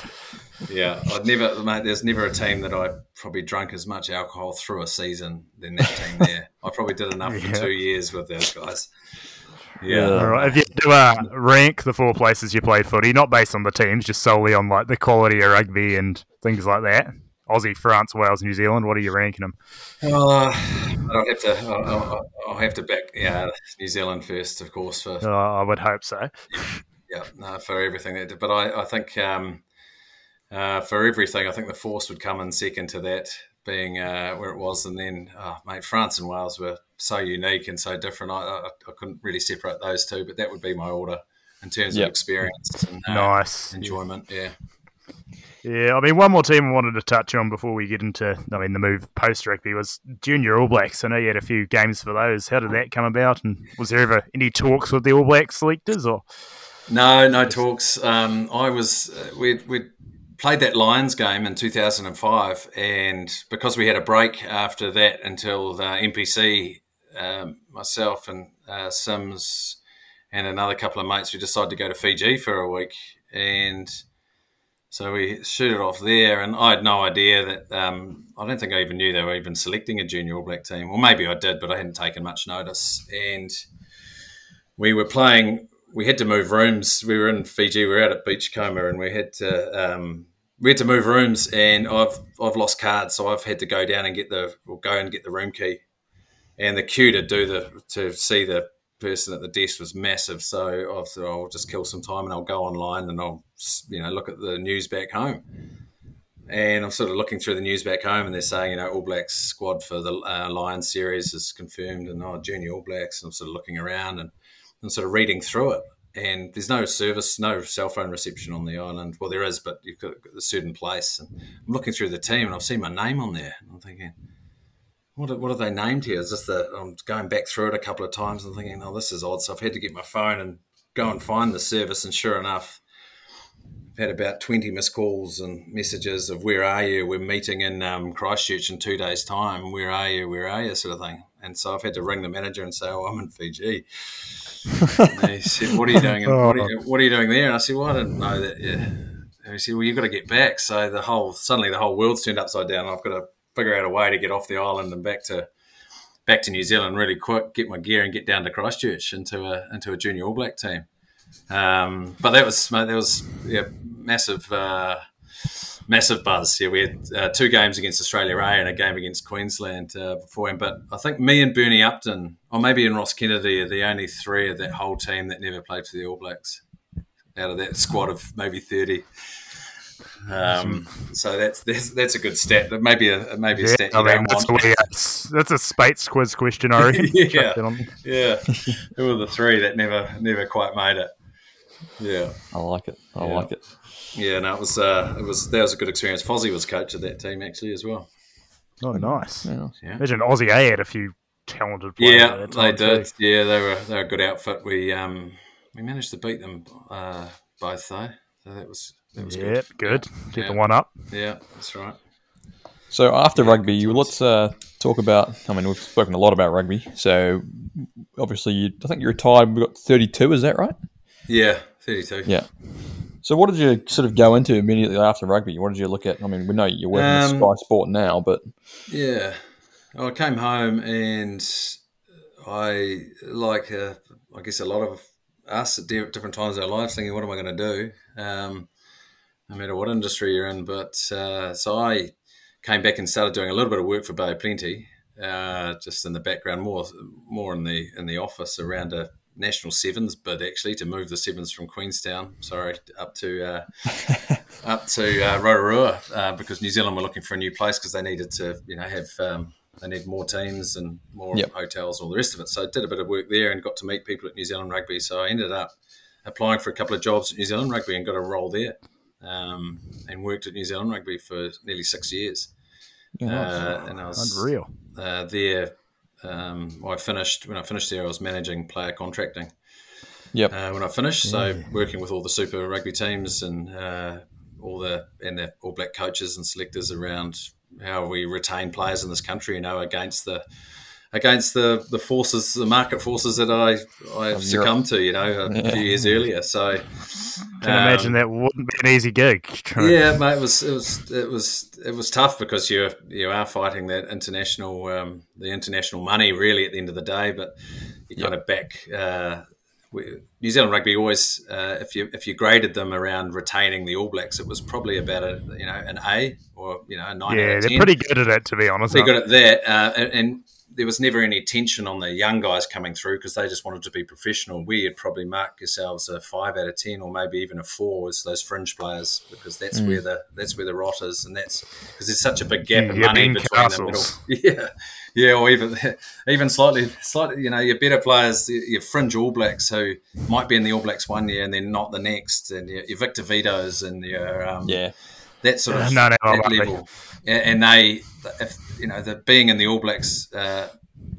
Yeah, I'd never, mate. There's never a team that I probably drunk as much alcohol through a season than that team there. I probably did enough Yeah. for two years with those guys. Yeah. All right. If you do uh, rank the four places you played footy, not based on the teams, just solely on like the quality of rugby and things like that. Aussie, France, Wales, New Zealand. What are you ranking them? Uh, I'll have to. I'll, I'll, I'll have to back. Yeah, New Zealand first, of course. For Uh, I would hope so. yeah, no, for everything they did. But I, I think um, uh, for everything, I think the Force would come in second to that, being uh, where it was, and then, oh, mate, France and Wales were so unique and so different. I, I, I couldn't really separate those two, but that would be my order in terms Yep. of experience and uh, Nice. enjoyment. Yeah. Yeah, I mean, one more team I wanted to touch on before we get into, I mean, the move post rugby was Junior All Blacks. I know you had a few games for those. How did that come about? And was there ever any talks with the All Black selectors? Or No, no talks. Um, I was uh, we we played that Lions game in 2005, and because we had a break after that until the NPC, um, myself and uh, Simms and another couple of mates, we decided to go to Fiji for a week, and so we shoot it off there. And I had no idea that um, I don't think I even knew they were even selecting a junior All Black team, or maybe I did, but I hadn't taken much notice, and we were playing. We had to move rooms. We were in Fiji. We were out at Beachcomber, and we had to um, we had to move rooms. And I've I've lost cards, so I've had to go down and get the or go and get the room key. And the queue to do the to see the person at the desk was massive. So I thought I'll just kill some time and I'll go online and I'll you know look at the news back home. And I'm sort of looking through the news back home, and they're saying, you know, All Blacks squad for the uh, Lions series is confirmed, and oh, junior All Blacks. And I'm sort of looking around and and sort of reading through it. And there's no service, no cell phone reception on the island. Well, there is, but you've got a certain place. And I'm looking through the team, and I've seen my name on there. I'm thinking, what are, what are they named here? Is this the? I'm going back through it a couple of times and thinking, oh, this is odd. So I've had to get my phone and go and find the service. And sure enough, I've had about 20 missed calls and messages of where are you? We're meeting in um, Christchurch in two days' time. Where are you? Where are you? Sort of thing. And so I've had to ring the manager and say, oh, I'm in Fiji. And he said, what are you doing? in- What are you, what are you doing there? And I said, well, I didn't know that. Yeah. And he said, well, you've got to get back. So the whole suddenly the whole world's turned upside down. I've got to figure out a way to get off the island and back to back to New Zealand really quick, get my gear and get down to Christchurch into a into a junior All Black team. Um, but that was that was yeah, massive uh, massive buzz. Yeah, we had uh, two games against Australia A and a game against Queensland uh, beforehand. But I think me and Bernie Upton, or maybe and Ross Kennedy, are the only three of that whole team that never played for the All Blacks out of that squad of maybe thirty. Um, so that's, that's that's a good stat. But maybe a maybe a yeah, stat you I mean, don't that's, want. a, that's, that's a Spates quiz question, I reckon. Yeah. Chuck that on. Yeah, who are the three that never never quite made it? Yeah, I like it. I Yeah. like it. Yeah. No, it was uh, it was that was a good experience. Fozzie was coach of that team actually as well. Oh, nice. Yeah. Imagine Aussie A had a few talented players. Yeah, that they time too. did. Yeah, they were they were a good outfit. We um we managed to beat them uh, both though, so that was that was Yep, good. good. Get Yeah. the one up. Yeah, that's right. So after Yeah, rugby, good let's uh, talk about. I mean, we've spoken a lot about rugby. So obviously, you, I think you retired. We got thirty-two. Is that right? Yeah, thirty two. Yeah. So what did you sort of go into immediately after rugby? What did you look at? I mean, we know you're working Um, Sky Sport now, but Yeah. I came home and I, like, uh, I guess a lot of us at different times of our lives, thinking, what am I going to do? Um, no matter what industry you're in. But uh, so I came back and started doing a little bit of work for Bay Plenty, uh, just in the background, more more in the in the office around a national sevens bid actually to move the sevens from Queenstown, sorry, up to uh, up to uh, Rotorua uh, because New Zealand were looking for a new place because they needed to, you know, have um, they need more teams and more Yep. hotels, all the rest of it. So I did a bit of work there and got to meet people at New Zealand Rugby. So I ended up applying for a couple of jobs at New Zealand Rugby and got a role there. um, and worked at New Zealand Rugby for nearly six years. Yeah. Uh, and I was Unreal. uh, there. Um, I finished when I finished there. I was managing player contracting. Yep. Uh, when I finished, so working with all the Super Rugby teams and uh, all the and the All Black coaches and selectors around how we retain players in this country. You know, against the against the, the forces, the market forces that I I Of succumbed to. You know, a Yeah. few years earlier. So Can imagine that wouldn't be an easy gig. trying to- yeah, mate, it was it was it was it was tough because you you are fighting that international um, the international money really at the end of the day, but you kind of back. Uh, we, New Zealand Rugby always, uh, if you if you graded them around retaining the All Blacks, it was probably about a you know an A or you know a nine out Yeah, of they're pretty good at it, to be honest. pretty good at that. Uh, and, and there was never any tension on the young guys coming through because they just wanted to be professional. We had probably marked yourselves a five out of ten, or maybe even a four, as those fringe players, because that's where the that's where the rot is, and that's because there's such a big gap Mm, of money between Castles. the middle. Yeah, yeah, or even even slightly, slightly, you know, your better players, your your fringe All Blacks who might be in the All Blacks one year and then not the next, and your, your Victor Vitos and your um, Yeah. That sort of No, no, that level. And and they, if you know, the being in the All Blacks uh,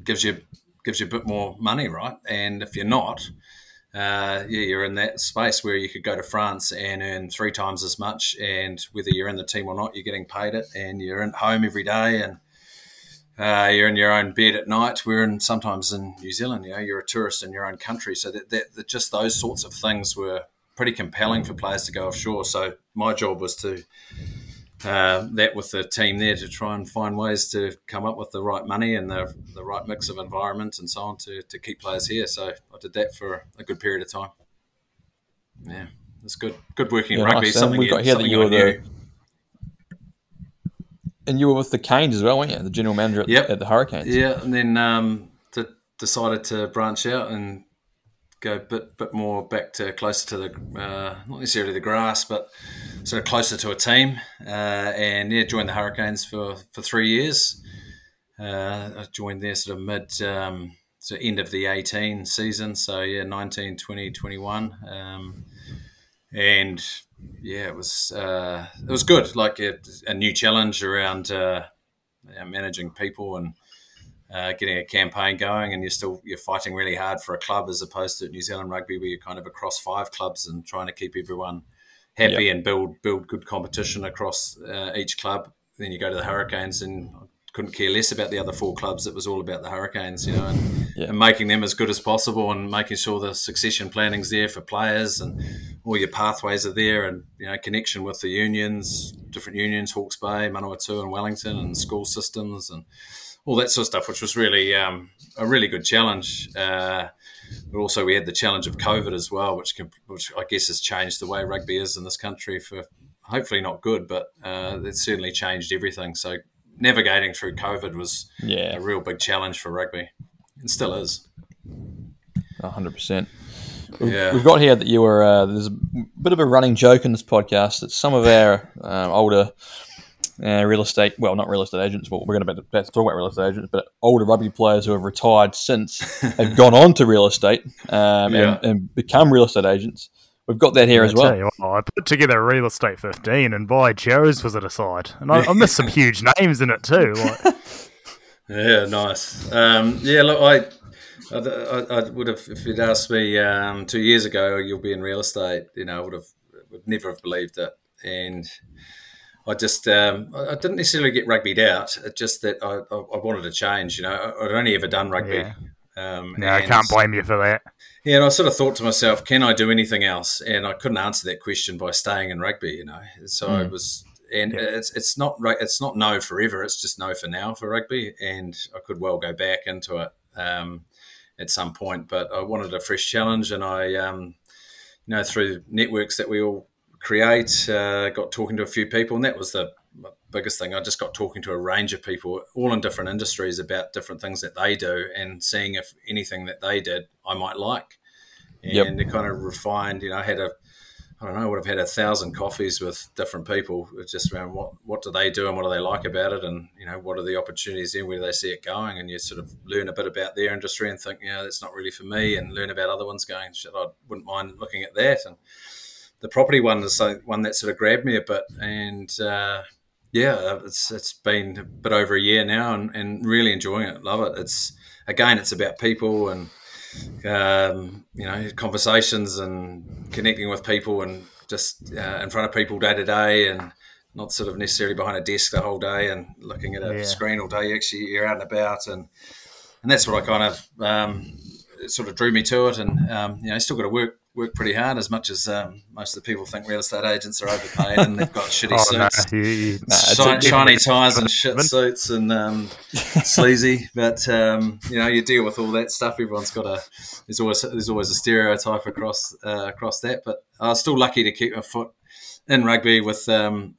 gives you gives you a bit more money, right? And if you're not, uh, yeah, you're in that space where you could go to France and earn three times as much, and whether you're in the team or not, you're getting paid it, and you're at home every day, and uh, you're in your own bed at night. We're in sometimes in New Zealand, you know, you're a tourist in your own country, so that, that, that just those sorts of things were pretty compelling for players to go offshore. So my job was to uh, that with the team there to try and find ways to come up with the right money and the, the right mix of environment and so on to, to keep players here. So I did that for a good period of time. Yeah, it's good. Good working in Yeah, rugby. nice. Something we've got here that you were the and you were with the Canes as well, weren't you? The general manager at, Yep. at the Hurricanes. Yeah, and then um, to, decided to branch out and go a bit bit more back to closer to the uh, not necessarily the grass, but sort of closer to a team. Uh, and yeah, joined the Hurricanes for for three years. Uh, I joined there sort of mid. Um, so end of the 18 season so yeah 19 20 21 um, and yeah it was uh, it was good like a, a new challenge around uh, managing people and uh, getting a campaign going, and you're still you're fighting really hard for a club as opposed to New Zealand rugby, where you're kind of across five clubs and trying to keep everyone happy and build build good competition across uh, each club. Then you go to the Hurricanes, and couldn't care less about the other four clubs. It was all about the Hurricanes, you know, and, Yeah. and making them as good as possible, and making sure the succession planning's there for players, and all your pathways are there, and you know, connection with the unions, different unions, Hawke's Bay, Manawatu, and Wellington, and school systems, and all that sort of stuff, which was really um, a really good challenge. Uh, but also, we had the challenge of COVID as well, which can, which I guess has changed the way rugby is in this country for hopefully not good, but uh, it's certainly changed everything. So navigating through COVID was Yeah. a real big challenge for rugby, and still is. hundred percent. We've, got here that you were. Uh, there's a bit of a running joke in this podcast that some of our um, older uh, real estate, well, not real estate agents, but we're going to about, about to talk about real estate agents, but older rugby players who have retired since have gone on to real estate um, Yeah. and, and become real estate agents. We've got that here as I tell well. you what, I put together real estate 15 and by Joe's was it a side. And I, I missed some huge names in it too. Like, Yeah, nice. Um, yeah, look, I, I, I, I would have if you'd asked me um, two years ago, you'll be in real estate. You know, I would have would never have believed it, and I just um, I didn't necessarily get rugbyed out. It's just that I, I, wanted to change. You know, I'd only ever done rugby. Yeah. Um, no, I can't blame you for that. yeah, and I sort of thought to myself, can I do anything else? And I couldn't answer that question by staying in rugby, you know. So I was, and Yeah. it's it's not it's not no forever. It's just no for now for rugby, and I could well go back into it um, at some point. But I wanted a fresh challenge, and I, um, you know, through networks that we all create, uh, got talking to a few people, and that was the biggest thing. I just got talking to a range of people, all in different industries, about different things that they do, and seeing if anything that they did I might like. And Yep. it kind of refined. You know, I had a, I don't know, I would have had a thousand coffees with different people, just around what what do they do and what do they like about it, and you know, what are the opportunities there, where do they see it going, and you sort of learn a bit about their industry and think, you know, that's not really for me, and learn about other ones going, shit, I wouldn't mind looking at that, and the property one is one that sort of grabbed me a bit, and uh, yeah, it's it's been a bit over a year now, and, and really enjoying it. Love it. It's again, it's about people and um, you know conversations and connecting with people and just uh, in front of people day to day and not sort of necessarily behind a desk the whole day and looking at a yeah. screen all day. Actually, you're out and about, and and that's what I kind of um, sort of drew me to it. And um, you know, still got to work work pretty hard as much as um, most of the people think real estate agents are overpaid and they've got shitty oh, suits, no, no, shiny ties and shit suits and um, sleazy. But um, you know, you deal with all that stuff. Everyone's got a there's always there's always a stereotype across uh, across that. But I was still lucky to keep my foot in rugby with um,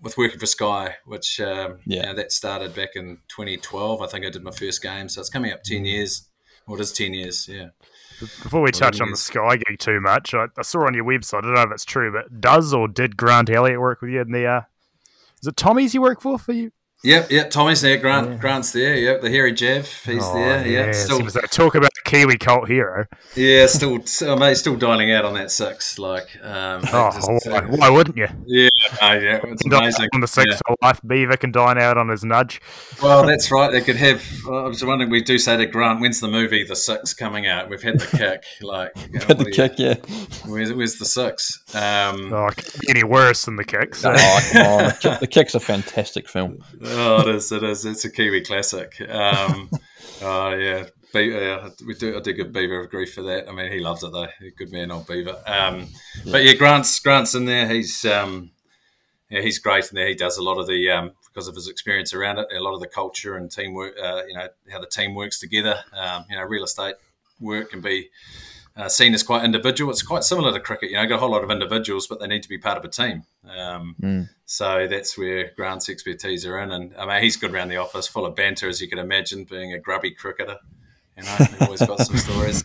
with working for Sky, which um, yeah. You know, that started back in 2012. I think I did my first game, so it's coming up 10 years. What is 10 years? Yeah. Before we touch on the Sky gig too much, I, I, saw on your website, I don't know if it's true, but does or did Grant Elliott work with you in the. Uh, is it Tommy's you work for for you? Yep, yep. Tommy's there. Grant, yeah. Grant's there. Yep, the hairy Jeff, he's oh, there. Yeah, still talk about the Kiwi cult hero. Yeah, still, still, mate, still dining out on that six. Like, um, oh, just, why, uh, why, wouldn't you? Yeah, no, yeah, it's amazing. On the six yeah. life, Beaver can dine out on his nudge. Well, that's right. They could have. I was wondering. We do say to Grant, when's the movie The Six coming out? We've had the kick. Like, you know, had the kick. You, yeah. Where's, where's the six? Um, oh, any worse than the kicks? Oh, come on. the kick's a fantastic film. Oh, it is. It is. It's a Kiwi classic. Um, uh, yeah, Beaver, we do. I do give Beaver a grief for that. I mean, he loves it though. Good man, old Beaver. Um, yeah. But yeah, Grant's Grant's in there. He's um, yeah, he's great in there. He does a lot of the um, because of his experience around it, a lot of the culture and teamwork. Uh, you know how the team works together. Um, you know, real estate work can be uh, seen as quite individual. It's quite similar to cricket. You know, got a whole lot of individuals, but they need to be part of a team. Um, mm. So that's where Grant's expertise are in. And I mean, he's good around the office, full of banter, as you can imagine, being a grubby cricketer. You know, he's always got some stories.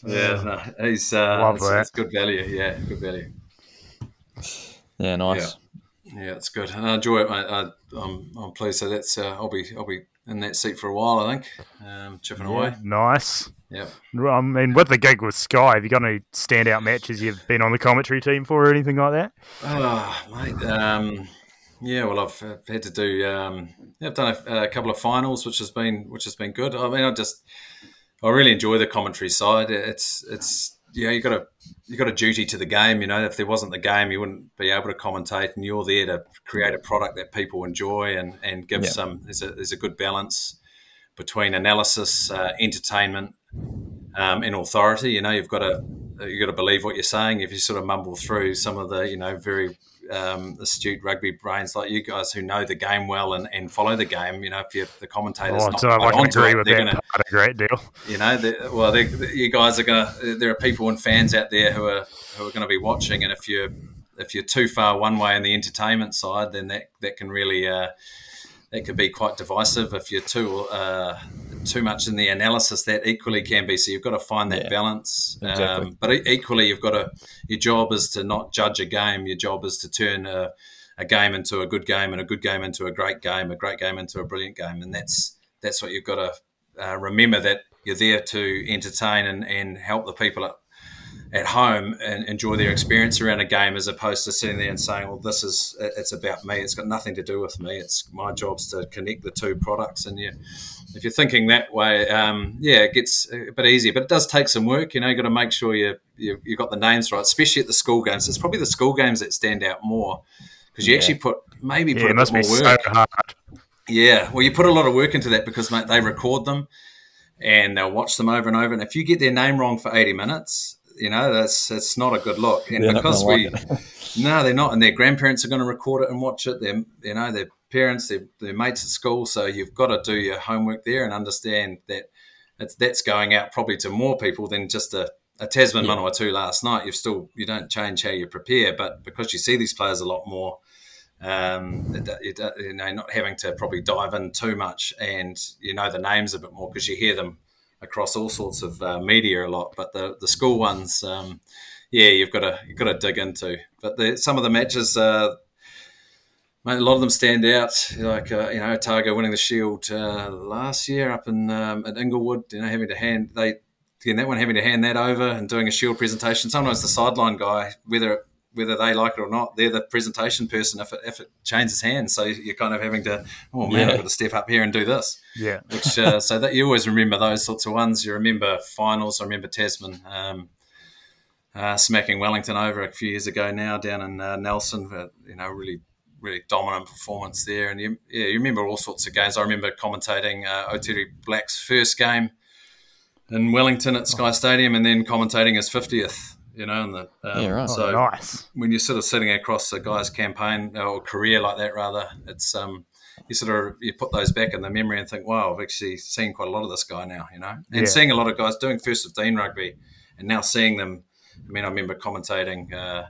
yeah, no, he's uh, it's, it's, good value. Yeah, good value. Yeah, nice. Yeah, yeah it's good, and I enjoy it. I, I'm, I'm pleased. So that's uh, I'll be I'll be in that seat for a while. I think, um, chipping yeah, away. Nice. Yeah. I mean, with the gig with Sky, have you got any standout matches you've been on the commentary team for or anything like that? Oh, mate. Um, yeah, well, I've had to do. Um, yeah, I've done a, a, couple of finals, which has been which has been good. I mean, I just I really enjoy the commentary side. It's it's yeah, you got a you got a duty to the game. You know, if there wasn't the game, you wouldn't be able to commentate, and you're there to create a product that people enjoy and and give yeah. some. There's a there's a good balance between analysis, uh, entertainment, um, and authority. You know, you've got to you've got to believe what you're saying. If you sort of mumble through some of the you know very um, astute rugby brains like you guys who know the game well and, and follow the game, you know, if you're the commentators, oh, not so I can agree it, with that gonna, part a great deal. You know, well, they, you guys are gonna. There are people and fans out there who are who are going to be watching, and if you're if you're too far one way in the entertainment side, then that that can really. Uh, that could be quite divisive if you're too uh, too much in the analysis. That equally can be. So you've got to find that yeah, balance. Exactly. Um, but equally, you've got to. Your job is to not judge a game. Your job is to turn a, a game into a good game, and a good game into a great game, a great game into a brilliant game. And that's that's what you've got to uh, remember. That you're there to entertain and, and help the people at home and enjoy their experience around a game as opposed to sitting there and saying, well, this is, it's about me. It's got nothing to do with me. It's my job's to connect the two products. And yeah, if you're thinking that way, um, yeah, it gets a bit easier, but it does take some work. You know, you got to make sure you, you, you got the names right, especially at the school games. It's probably the school games that stand out more because you yeah. actually put, maybe put yeah, a bit more work. So yeah. Well, you put a lot of work into that because mate, they record them and they'll watch them over and over. And if you get their name wrong for 80 minutes, you know, that's it's not a good look. And they're because we, like no, they're not, and their grandparents are going to record it and watch it. Their, you know, their parents, their, their mates at school. So you've got to do your homework there and understand that it's that's going out probably to more people than just a, a Tasman yeah. two last night. You've still you don't change how you prepare, but because you see these players a lot more. Um, you know, not having to probably dive in too much, and you know the names a bit more because you hear them across all sorts of uh, media a lot, but the the school ones, um, yeah, you've got to you've got to dig into. But the, some of the matches, uh, a lot of them stand out. Like uh, you know, Otago winning the Shield uh, last year up in um, at Inglewood, you know, having to hand they again, that one having to hand that over and doing a shield presentation. Sometimes the sideline guy, whether whether they like it or not, they're the presentation person if it, if it changes hands. So you're kind of having to, oh man, yeah. I've got to step up here and do this. Yeah. Which uh, so that you always remember those sorts of ones. You remember finals. I remember Tasman um, uh, smacking Wellington over a few years ago now down in uh, Nelson. But, you know, really really dominant performance there. And you, yeah, you remember all sorts of games. I remember commentating uh, Black's first game in Wellington at Sky Stadium, and then commentating his fiftieth. You know, and the um, yeah, right. so oh, nice. when you're sort of sitting across a guy's campaign or career like that, rather, it's um, you sort of you put those back in the memory and think, wow, I've actually seen quite a lot of this guy now. You know, and yeah. seeing a lot of guys doing first fifteen rugby, and now seeing them. I mean, I remember commentating. Uh,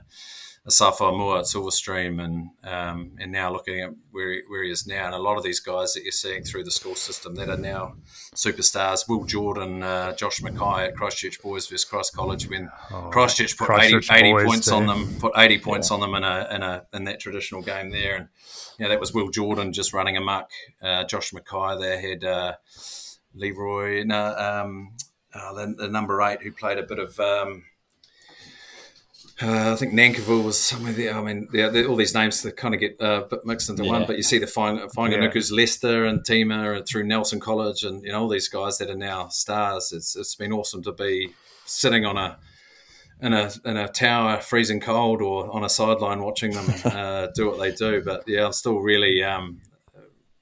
Asafo Aumua at Silverstream and um, and now looking at where he, where he is now, and a lot of these guys that you're seeing through the school system that are now superstars. Will Jordan, uh, Josh McKay at Christchurch Boys versus Christ College when oh, Christchurch put Christchurch 80, 80 points too. on them, put 80 points yeah. on them in a, in a in that traditional game there, and you know, that was Will Jordan just running amok. Uh, Josh McKay there had uh, Leroy, no, um, uh, the, the, number eight who played a bit of. Um, uh, I think Nankivell was somewhere there. I mean, yeah, all these names that kind of get uh, mixed into yeah. one. But you see the Fainga'anuku's yeah. Leicester and Tima and through Nelson College and you know all these guys that are now stars. It's it's been awesome to be sitting on a in a in a tower, freezing cold, or on a sideline watching them uh, do what they do. But yeah, I'm still really um,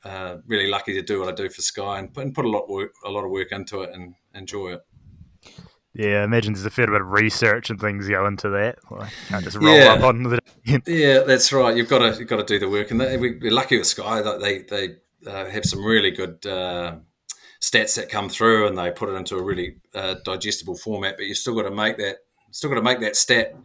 uh, really lucky to do what I do for Sky and put, and put a lot work, a lot of work into it and enjoy it. Yeah, I imagine there's a fair bit of research and things go into that. Like, can't just roll yeah. up on the. yeah, that's right. You've got to you've got to do the work, and they, we're lucky with Sky that they they uh, have some really good uh, stats that come through, and they put it into a really uh, digestible format. But you still got to make that still got to make that stat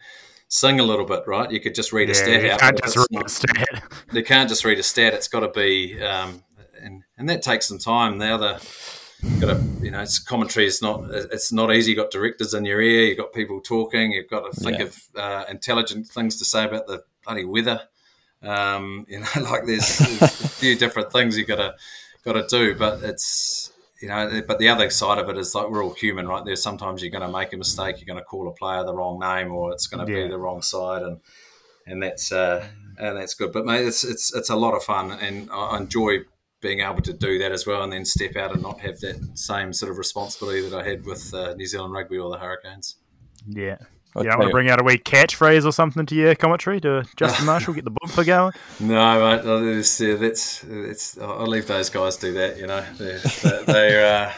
sing a little bit, right? You could just read a stat you out. Can't just read not, a stat. They can't just read a stat. It's got to be, um, and and that takes some time. The other got to you know it's commentary is not it's not easy you've got directors in your ear you've got people talking you've got to think yeah. of uh, intelligent things to say about the bloody weather um, you know like there's, there's a few different things you got to got to do but it's you know but the other side of it is like we're all human right there's sometimes you're going to make a mistake you're going to call a player the wrong name or it's going to yeah. be the wrong side and and that's uh, and that's good but mate it's it's it's a lot of fun and I enjoy being able to do that as well and then step out and not have that same sort of responsibility that I had with uh, New Zealand rugby or the Hurricanes. Yeah. i yeah, I want to bring out a wee catchphrase or something to your commentary to Justin Marshall, get the bumper going. No, mate, that's, that's, that's, I'll leave those guys do that. You know, they're, they're uh,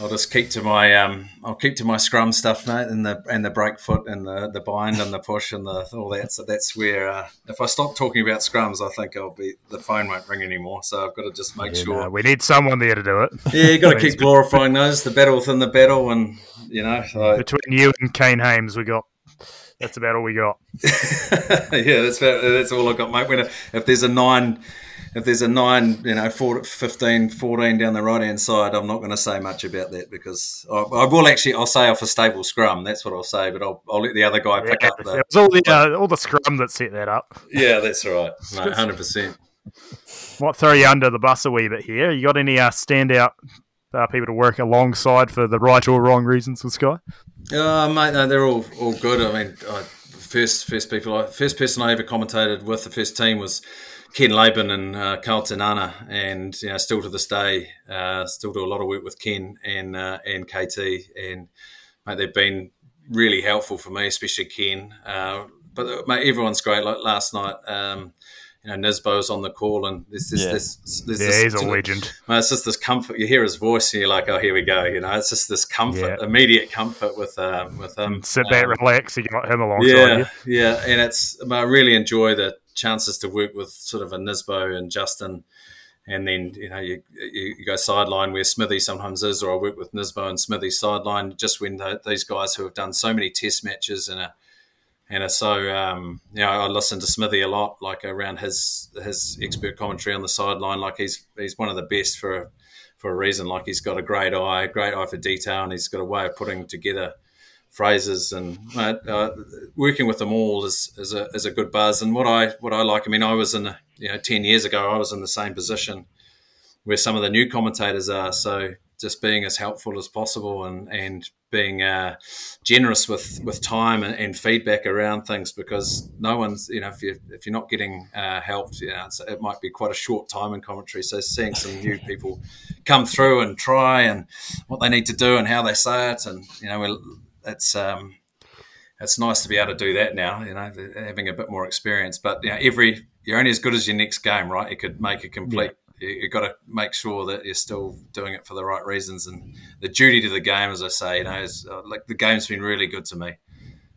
I'll just keep to my um, I'll keep to my scrum stuff, mate, and the and the break foot and the, the bind and the push and the all that. So that's where uh, if I stop talking about scrums, I think I'll be the phone won't ring anymore. So I've got to just make yeah, sure no, we need someone there to do it. Yeah, you got to keep glorifying those. The battle within the battle, and you know, so. between you and Kane Hames, we got that's about all we got. yeah, that's about, that's all I got, mate. When if there's a nine if there's a nine, you know, 15, 14 down the right hand side, I'm not going to say much about that because I, I, will actually. I'll say off a stable scrum. That's what I'll say, but I'll, I'll let the other guy pick up the. It was all the uh, all the scrum that set that up. Yeah, that's right. Hundred percent. What throw you under the bus a wee bit here? You got any uh, standout uh, people to work alongside for the right or wrong reasons with Sky? Uh, mate, no, they're all all good. I mean, I, first first people, first person I ever commentated with the first team was Ken Laban and uh, Karl Te Nana, and you know, still to this day, uh, still do a lot of work with Ken and uh, and KT, and mate, they've been really helpful for me, especially Ken. Uh, but uh, mate, everyone's great. Like last night, um, you know, Nisbo's on the call, and there's this, yeah. this, this, yeah, this, he's a legend. Mate, it's just this comfort. You hear his voice, and you're like, oh, here we go. You know, it's just this comfort, yeah. immediate comfort with um, with him. Sit back, um, relax. You got him along. yeah, you. Yeah, and it's I really enjoy the chances to work with sort of a Nisbo and Justin. And then you know you, you, go sideline where Smithy sometimes is, or I work with Nisbo and Smithy sideline. Just when the, these guys who have done so many test matches and are and are so um, you know I listen to Smithy a lot, like around his his expert commentary on the sideline. Like he's he's one of the best for for a reason. Like he's got a great eye, great eye for detail, and he's got a way of putting together phrases and uh, working with them all is, is a, is a good buzz. And what I what I like, I mean, I was in you know ten years ago, I was in the same position where some of the new commentators are. So just being as helpful as possible and and being uh, generous with, with time and, and, feedback around things because no one's you know if you if you're not getting uh, helped, you know it might be quite a short time in commentary. So seeing some new people come through and try and what they need to do and how they say it, and you know it's um, it's nice to be able to do that now. You know, having a bit more experience. But you know, every you're only as good as your next game, right? You could make a complete. Yeah. You, have got to make sure that you're still doing it for the right reasons. And the duty to the game, as I say, you know, is uh, like the game's been really good to me.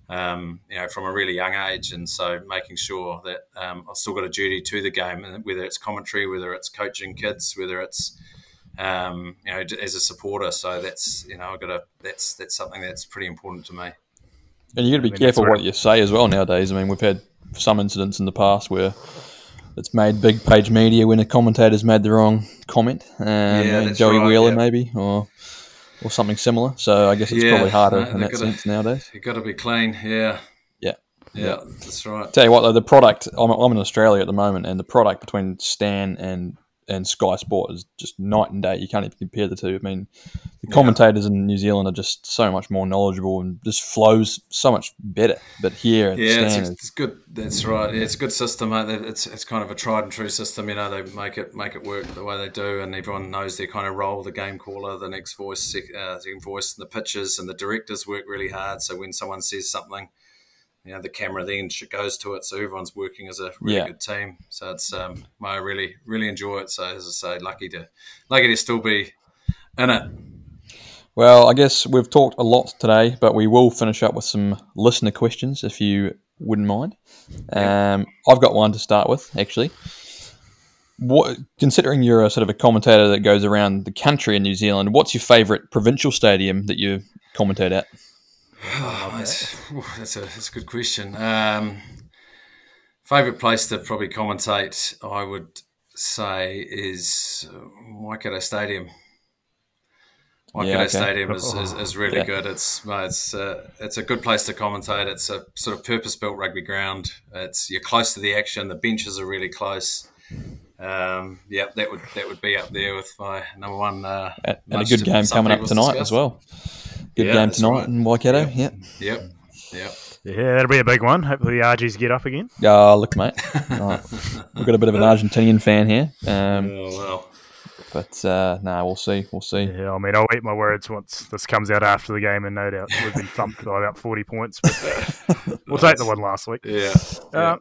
Um, you know, from a really young age, and so making sure that um, I've still got a duty to the game, and whether it's commentary, whether it's coaching kids, whether it's um, you know, as a supporter. So that's you know, I've got to that's that's something that's pretty important to me. And you got to be I mean, careful what you say as well nowadays. I mean, we've had some incidents in the past where it's made big page media when a commentator's made the wrong comment. Um, yeah, Joey right, Wheeler, yeah. maybe, or or something similar. So I guess it's yeah, probably harder no, in that gotta, sense nowadays. You've got to be clean, yeah. Yeah. Yeah, yeah. that's right. Tell you what, though, the product, I'm, I'm in Australia at the moment, and the product between Stan and and Sky Sport is just night and day. You can't even compare the two. I mean, the commentators yeah. in New Zealand are just so much more knowledgeable and just flows so much better. But here, yeah, it's, it's, good. That's right. Yeah, it's a good system. It's it's kind of a tried and true system. You know, they make it make it work the way they do, and everyone knows their kind of role. The game caller, the next voice, uh, second voice, and the pitches and the directors work really hard. So when someone says something you know the camera then goes to it, so everyone's working as a really yeah. good team. So it's um, I really really enjoy it. So as I say, lucky to lucky to still be in it. Well, I guess we've talked a lot today, but we will finish up with some listener questions if you wouldn't mind. Yeah. Um, I've got one to start with actually. What, considering you're a sort of a commentator that goes around the country in New Zealand, what's your favourite provincial stadium that you commentate at? Oh, that's, that's, a, that's a good question. Um, favorite place to probably commentate, I would say, is Waikato Stadium. Waikato yeah, okay. Stadium is, is, is really yeah. good. It's it's uh, it's a good place to commentate. It's a sort of purpose built rugby ground. It's you're close to the action. The benches are really close. Um, yeah, that would that would be up there with my number one. Uh, and, and a good game coming up tonight as well. Good yeah, game tonight right. in Waikato. Yep. Yep. Yep. yep. Yeah, that'll be a big one. Hopefully the Argies get up again. Oh, look, mate. right. We've got a bit of an Argentinian fan here. Um, oh, well. But uh, no, nah, we'll see. We'll see. Yeah, I mean, I'll eat my words once this comes out after the game, and no doubt we've been thumped by about 40 points. But we'll take the one last week. Yeah. Uh,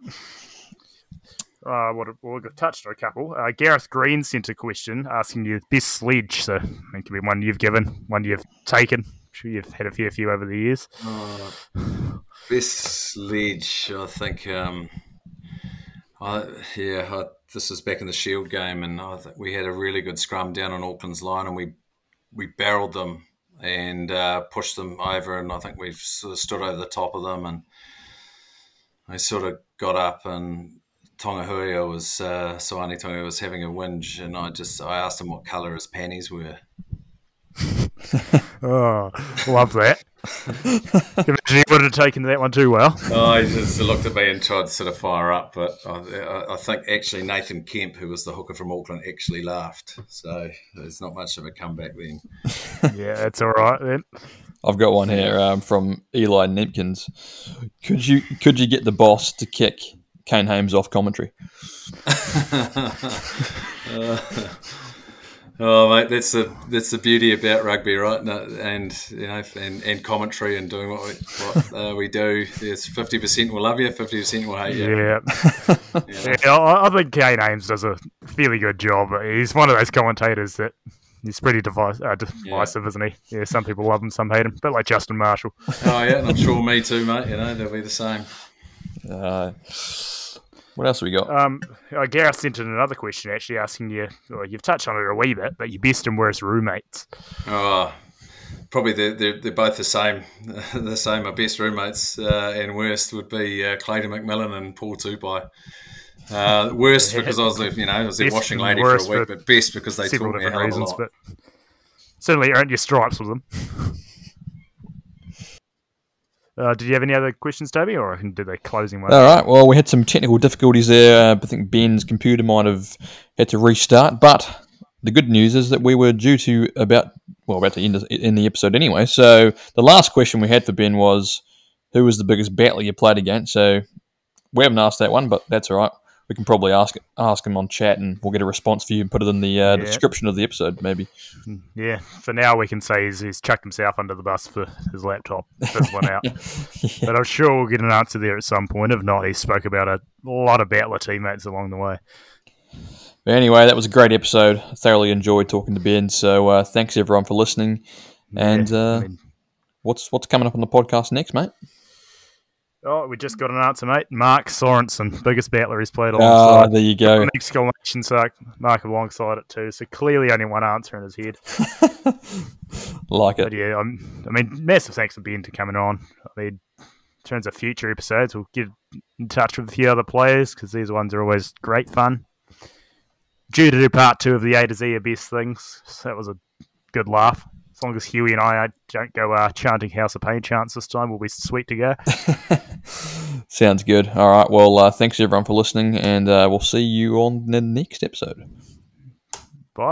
uh, what, we have touched on a couple. Uh, Gareth Green sent a question asking you best sledge. So it could be one you've given, one you've taken, sure you've had a fair few over the years. Uh, best sledge, I think. Um, I, yeah, I, this is back in the Shield game, and I think we had a really good scrum down on Auckland's line, and we we barreled them and uh, pushed them over, and I think we sort of stood over the top of them, and I sort of got up and Tonga'uiha was uh, Soane Tonga was having a whinge, and I just I asked him what colour his panties were, oh, love that. Imagine he would have taken that one too well. Oh, he just looked at me and tried to sort of fire up, but I, I, think actually Nathan Kemp, who was the hooker from Auckland, actually laughed. So there's not much of a comeback then. yeah, it's all right then. I've got one here um, from Eli Nempkins. Could you could you get the boss to kick Kane Hames off commentary? uh, Oh, mate, that's the that's the beauty about rugby, right? And you know, and, and commentary and doing what we, what uh, we do. There's fifty percent will love you, fifty percent will hate you. Yeah, yeah. yeah I, I think Kane Hames does a fairly good job. He's one of those commentators that he's pretty device, uh, divisive, yeah. isn't he? Yeah, some people love him, some hate him, but like Justin Marshall. oh yeah, and I'm sure me too, mate. You know, they'll be the same. Uh, what else have we got? Um, uh, Gareth sent in another question actually asking you, well, you've touched on it a wee bit, but your best and worst roommates. Oh, probably they're, they're, they're both the same. the same. My best roommates uh, and worst would be uh, Clayton McMillan and Paul Tupai. Uh, worst because I was, you know, I was their washing lady for a week, but best because they taught me a hell reasons, of a lot. But certainly earned your stripes with them. Uh, did you have any other questions, Toby, or I can do the closing one? All right. Well, we had some technical difficulties there. Uh, I think Ben's computer might have had to restart, but the good news is that we were due to about well about to end in the episode anyway. So the last question we had for Ben was, "Who was the biggest battler you played against?" So we haven't asked that one, but that's all right. We can probably ask ask him on chat, and we'll get a response for you and put it in the uh, yeah. description of the episode, maybe. Yeah, for now we can say he's, he's chucked himself under the bus for his laptop fizzling out. yeah. But I'm sure we'll get an answer there at some point. If not, he spoke about a lot of battler teammates along the way. But anyway, that was a great episode. I thoroughly enjoyed talking to Ben. So uh, thanks everyone for listening. And yeah, uh, I mean, what's what's coming up on the podcast next, mate? Oh, we just got an answer, mate. Mark Sorensen, biggest battler he's played alongside. Ah, there you go. An exclamation mark mark alongside it too. So clearly, only one answer in his head. like it. But yeah, I'm, I mean, massive thanks for Ben to coming on. I mean, in terms of future episodes, we'll get in touch with a few other players because these ones are always great fun due to do part two of the A to Z of best things. So that was a good laugh. As long as Huey and I don't go uh, chanting House of Pain chants this time, we'll be sweet to go. Sounds good. All right. Well, uh, thanks everyone for listening, and uh, we'll see you on the next episode.